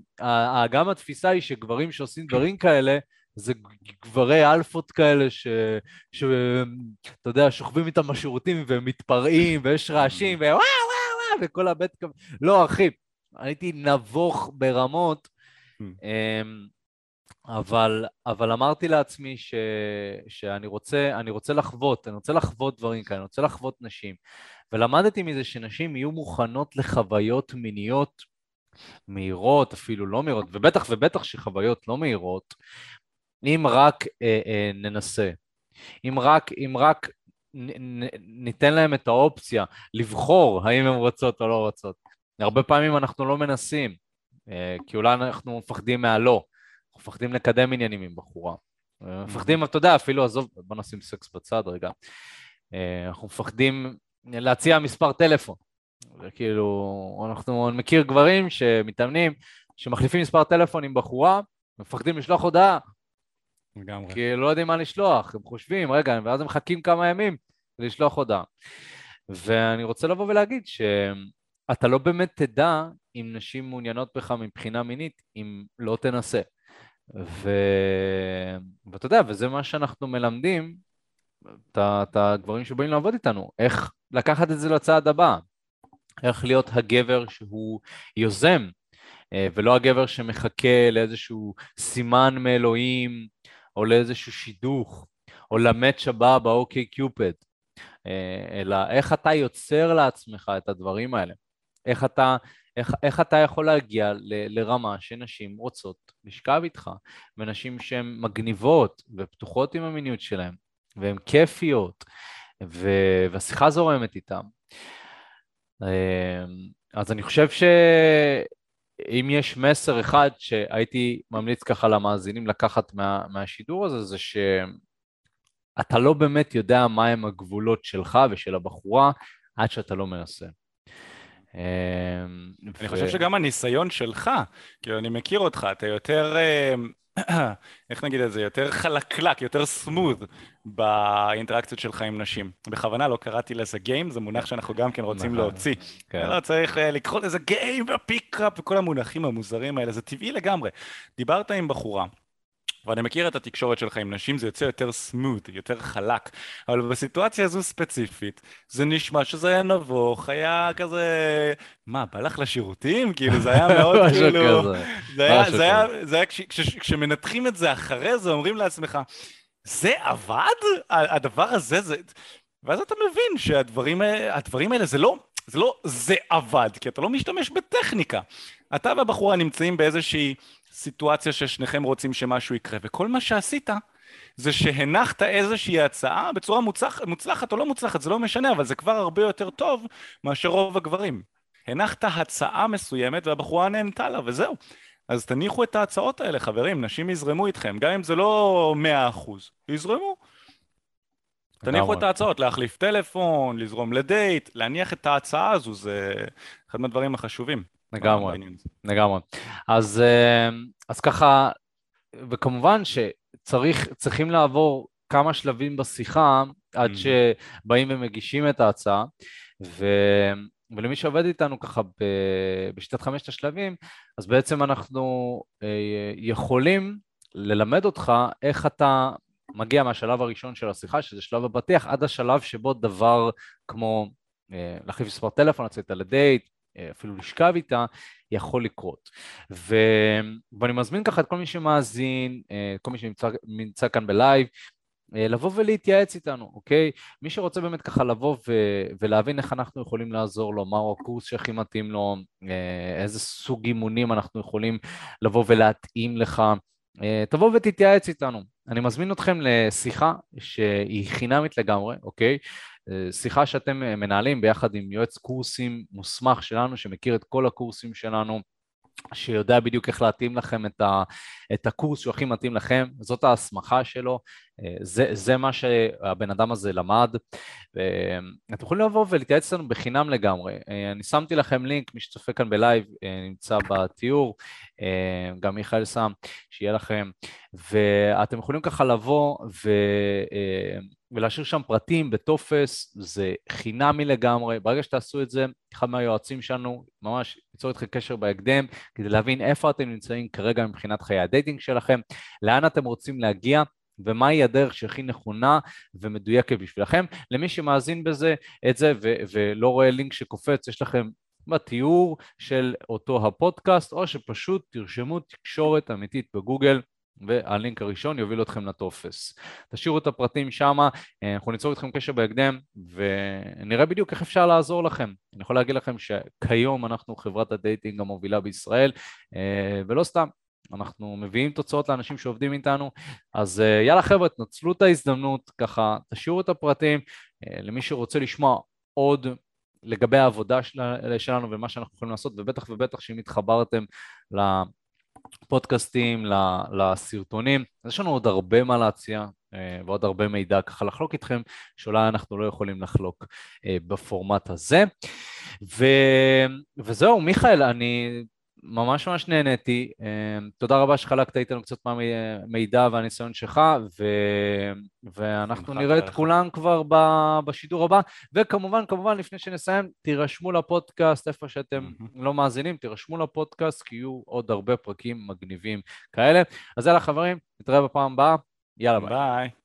A: גם התפיסה היא שגברים שעושים דברים כאלה, זה גברי אלפות כאלה שאתה יודע, שוכבים איתם בשירותים והם מתפרעים ויש רעשים ווואו וואו וואו וכל הבית לא אחי, הייתי נבוך ברמות, hmm. אמ, אבל, אבל אמרתי לעצמי ש, שאני רוצה, אני רוצה לחוות, אני רוצה לחוות דברים כאלה, אני רוצה לחוות נשים. ולמדתי מזה שנשים יהיו מוכנות לחוויות מיניות מהירות, אפילו לא מהירות, ובטח ובטח שחוויות לא מהירות, אם רק אה, אה, ננסה. אם רק, אם רק נ, נ, ניתן להם את האופציה לבחור האם הם רוצות או לא רוצות. הרבה פעמים אנחנו לא מנסים, אה, כי אולי אנחנו מפחדים מהלא, אנחנו מפחדים לקדם עניינים עם בחורה. מפחדים, אתה יודע, אפילו, עזוב, בוא נשים סקס בצד רגע. אה, אנחנו מפחדים להציע מספר טלפון. כאילו, אנחנו מכיר גברים שמתאמנים, שמחליפים מספר טלפון עם בחורה, מפחדים לשלוח הודעה. לגמרי. כי לא יודעים מה לשלוח, הם חושבים, רגע, ואז הם מחכים כמה ימים לשלוח הודעה. ואני רוצה לבוא ולהגיד שאתה לא באמת תדע אם נשים מעוניינות בך מבחינה מינית, אם לא תנסה. ו... ואתה יודע, וזה מה שאנחנו מלמדים את הגברים שבאים לעבוד איתנו, איך לקחת את זה לצעד הבא, איך להיות הגבר שהוא יוזם, אה, ולא הגבר שמחכה לאיזשהו סימן מאלוהים, או לאיזשהו שידוך, או למאץ' הבא באוקיי קיופד, אה, אלא איך אתה יוצר לעצמך את הדברים האלה. איך אתה, איך, איך אתה יכול להגיע ל, לרמה שנשים רוצות לשכב איתך, ונשים שהן מגניבות ופתוחות עם המיניות שלהן, והן כיפיות, ו, והשיחה זורמת איתן. אמ, אז אני חושב שאם יש מסר אחד שהייתי ממליץ ככה למאזינים לקחת מה, מהשידור הזה, זה שאתה לא באמת יודע מהם הגבולות שלך ושל הבחורה עד שאתה לא מנסה.
B: אמ, אני חושב שגם הניסיון שלך, כאילו אני מכיר אותך, אתה יותר אמ, (clears throat) איך נגיד את זה, יותר חלקלק, יותר סמוד באינטראקציות שלך עם נשים. בכוונה לא קראתי לזה גיים, זה מונח שאנחנו גם כן רוצים נכון, להוציא. כן. לא צריך אה, לקרוא לזה גיים ופיק-אפ וכל המונחים המוזרים האלה, זה טבעי לגמרי. דיברת עם בחורה, ואני מכיר את התקשורת שלך עם נשים, זה יוצא יותר סמוט, יותר חלק, אבל בסיטואציה הזו ספציפית, זה נשמע שזה היה נבוך, היה כזה... מה, בא לך לשירותים? כאילו, זה היה מאוד (laughs) כאילו...
A: כזה.
B: זה היה, זה היה, זה היה כש, כש, כשמנתחים את זה אחרי זה, אומרים לעצמך, זה עבד? הדבר הזה, זה... ואז אתה מבין שהדברים הדברים האלה זה לא, זה לא זה עבד, כי אתה לא משתמש בטכניקה. אתה והבחורה נמצאים באיזושהי סיטואציה ששניכם רוצים שמשהו יקרה, וכל מה שעשית זה שהנחת איזושהי הצעה בצורה מוצלח, מוצלחת או לא מוצלחת, זה לא משנה, אבל זה כבר הרבה יותר טוב מאשר רוב הגברים. הנחת הצעה מסוימת והבחורה נהנתה לה, וזהו. אז תניחו את ההצעות האלה, חברים, נשים יזרמו איתכם, גם אם זה לא מאה אחוז, יזרמו. תניחו. את ההצעות, להחליף טלפון, לזרום לדייט, להניח את ההצעה הזו, זה אחד מהדברים החשובים.
A: לגמרי.
B: הזה.
A: לגמרי. אז, אה, אז ככה, וכמובן שצריכים לעבור כמה שלבים בשיחה עד
B: Mhm.
A: שבאים ומגישים את ההצעה, ו, ולמי שעובד איתנו ככה ב, בשיטת חמשת השלבים, אז בעצם אנחנו אה, יכולים ללמד אותך איך אתה מגיע מהשלב הראשון של השיחה, שזה שלב הפתיח, עד השלב שבו דבר כמו אה, להחליף מספר טלפון, לצאת לדייט, אה, אפילו לשכב איתה, יכול לקרות. ו... ואני מזמין ככה את כל מי שמאזין, אה, כל מי שנמצא נמצא כאן בלייב, אה, לבוא ולהתייעץ איתנו, אוקיי? מי שרוצה באמת ככה לבוא ו... ולהבין איך אנחנו יכולים לעזור לו, מהו הקורס שהכי מתאים לו, אה, איזה סוג אימונים אנחנו יכולים לבוא ולהתאים לך, אה, תבוא ותתייעץ איתנו. אני מזמין אתכם לשיחה שהיא חינמית לגמרי, אוקיי? אה, שיחה שאתם אה, מנהלים ביחד עם יועץ קורסים מוסמך שלנו, שמכיר את כל הקורסים שלנו, שיודע בדיוק איך להתאים לכם את, ה, את הקורס שהוא הכי מתאים לכם, זאת ההסמכה שלו, אה, זה, זה מה שהבן אדם הזה למד. אתם יכולים לבוא ולהתייעץ איתנו בחינם לגמרי. אני שמתי לכם לינק, מי שצופה כאן בלייב נמצא בתיאור, גם מיכאל שם, שיהיה לכם, ואתם יכולים ככה לבוא ו... ולהשאיר שם פרטים בטופס, זה חינמי לגמרי, ברגע שתעשו את זה, אחד מהיועצים שלנו ממש ייצור איתכם קשר בהקדם, כדי להבין איפה אתם נמצאים כרגע מבחינת חיי ה dating שלכם, לאן אתם רוצים להגיע, ומהי הדרך שהכי נכונה ומדויקת בשבילכם. למי שמאזין בזה, את זה ו- ולא רואה לינק שקופץ, יש לכם בתיאור של אותו הפודקאסט, או שפשוט תרשמו תקשורת אמיתית בגוגל, והלינק הראשון יוביל אתכם לטופס. תשאירו את הפרטים שם, אנחנו ניצור איתכם קשר בהקדם ונראה בדיוק איך אפשר לעזור לכם. אני יכול להגיד לכם שכיום אנחנו חברת ה dating המובילה בישראל, אה, ולא סתם, אנחנו מביאים תוצאות לאנשים שעובדים איתנו, אז אה, יאללה חבר'ה, תנצלו את ההזדמנות, ככה תשאירו את הפרטים, אה, למי שרוצה לשמוע עוד לגבי העבודה של- שלנו ומה שאנחנו יכולים לעשות, ובטח ובטח שאם התחברתם לפודקאסטים, לסרטונים, אז יש לנו עוד הרבה מה להציע אה, ועוד הרבה מידע ככה לחלוק איתכם, שאולי אנחנו לא יכולים לחלוק אה, בפורמט הזה. ו... וזהו, מיכאל, אני ממש ממש נהניתי. אה, תודה רבה שחלקת איתנו קצת מהמידע והניסיון שלך, ו... ואנחנו נראה את. כולם כבר ב- בשידור הבא. וכמובן, כמובן, לפני שנסיים, תירשמו לפודקאסט, איפה שאתם. לא מאזינים, תירשמו לפודקאסט, כי יהיו עוד הרבה פרקים מגניבים כאלה. אז יאללה, חברים, נתראה בפעם הבאה. יאללה, ביי.
B: ביי.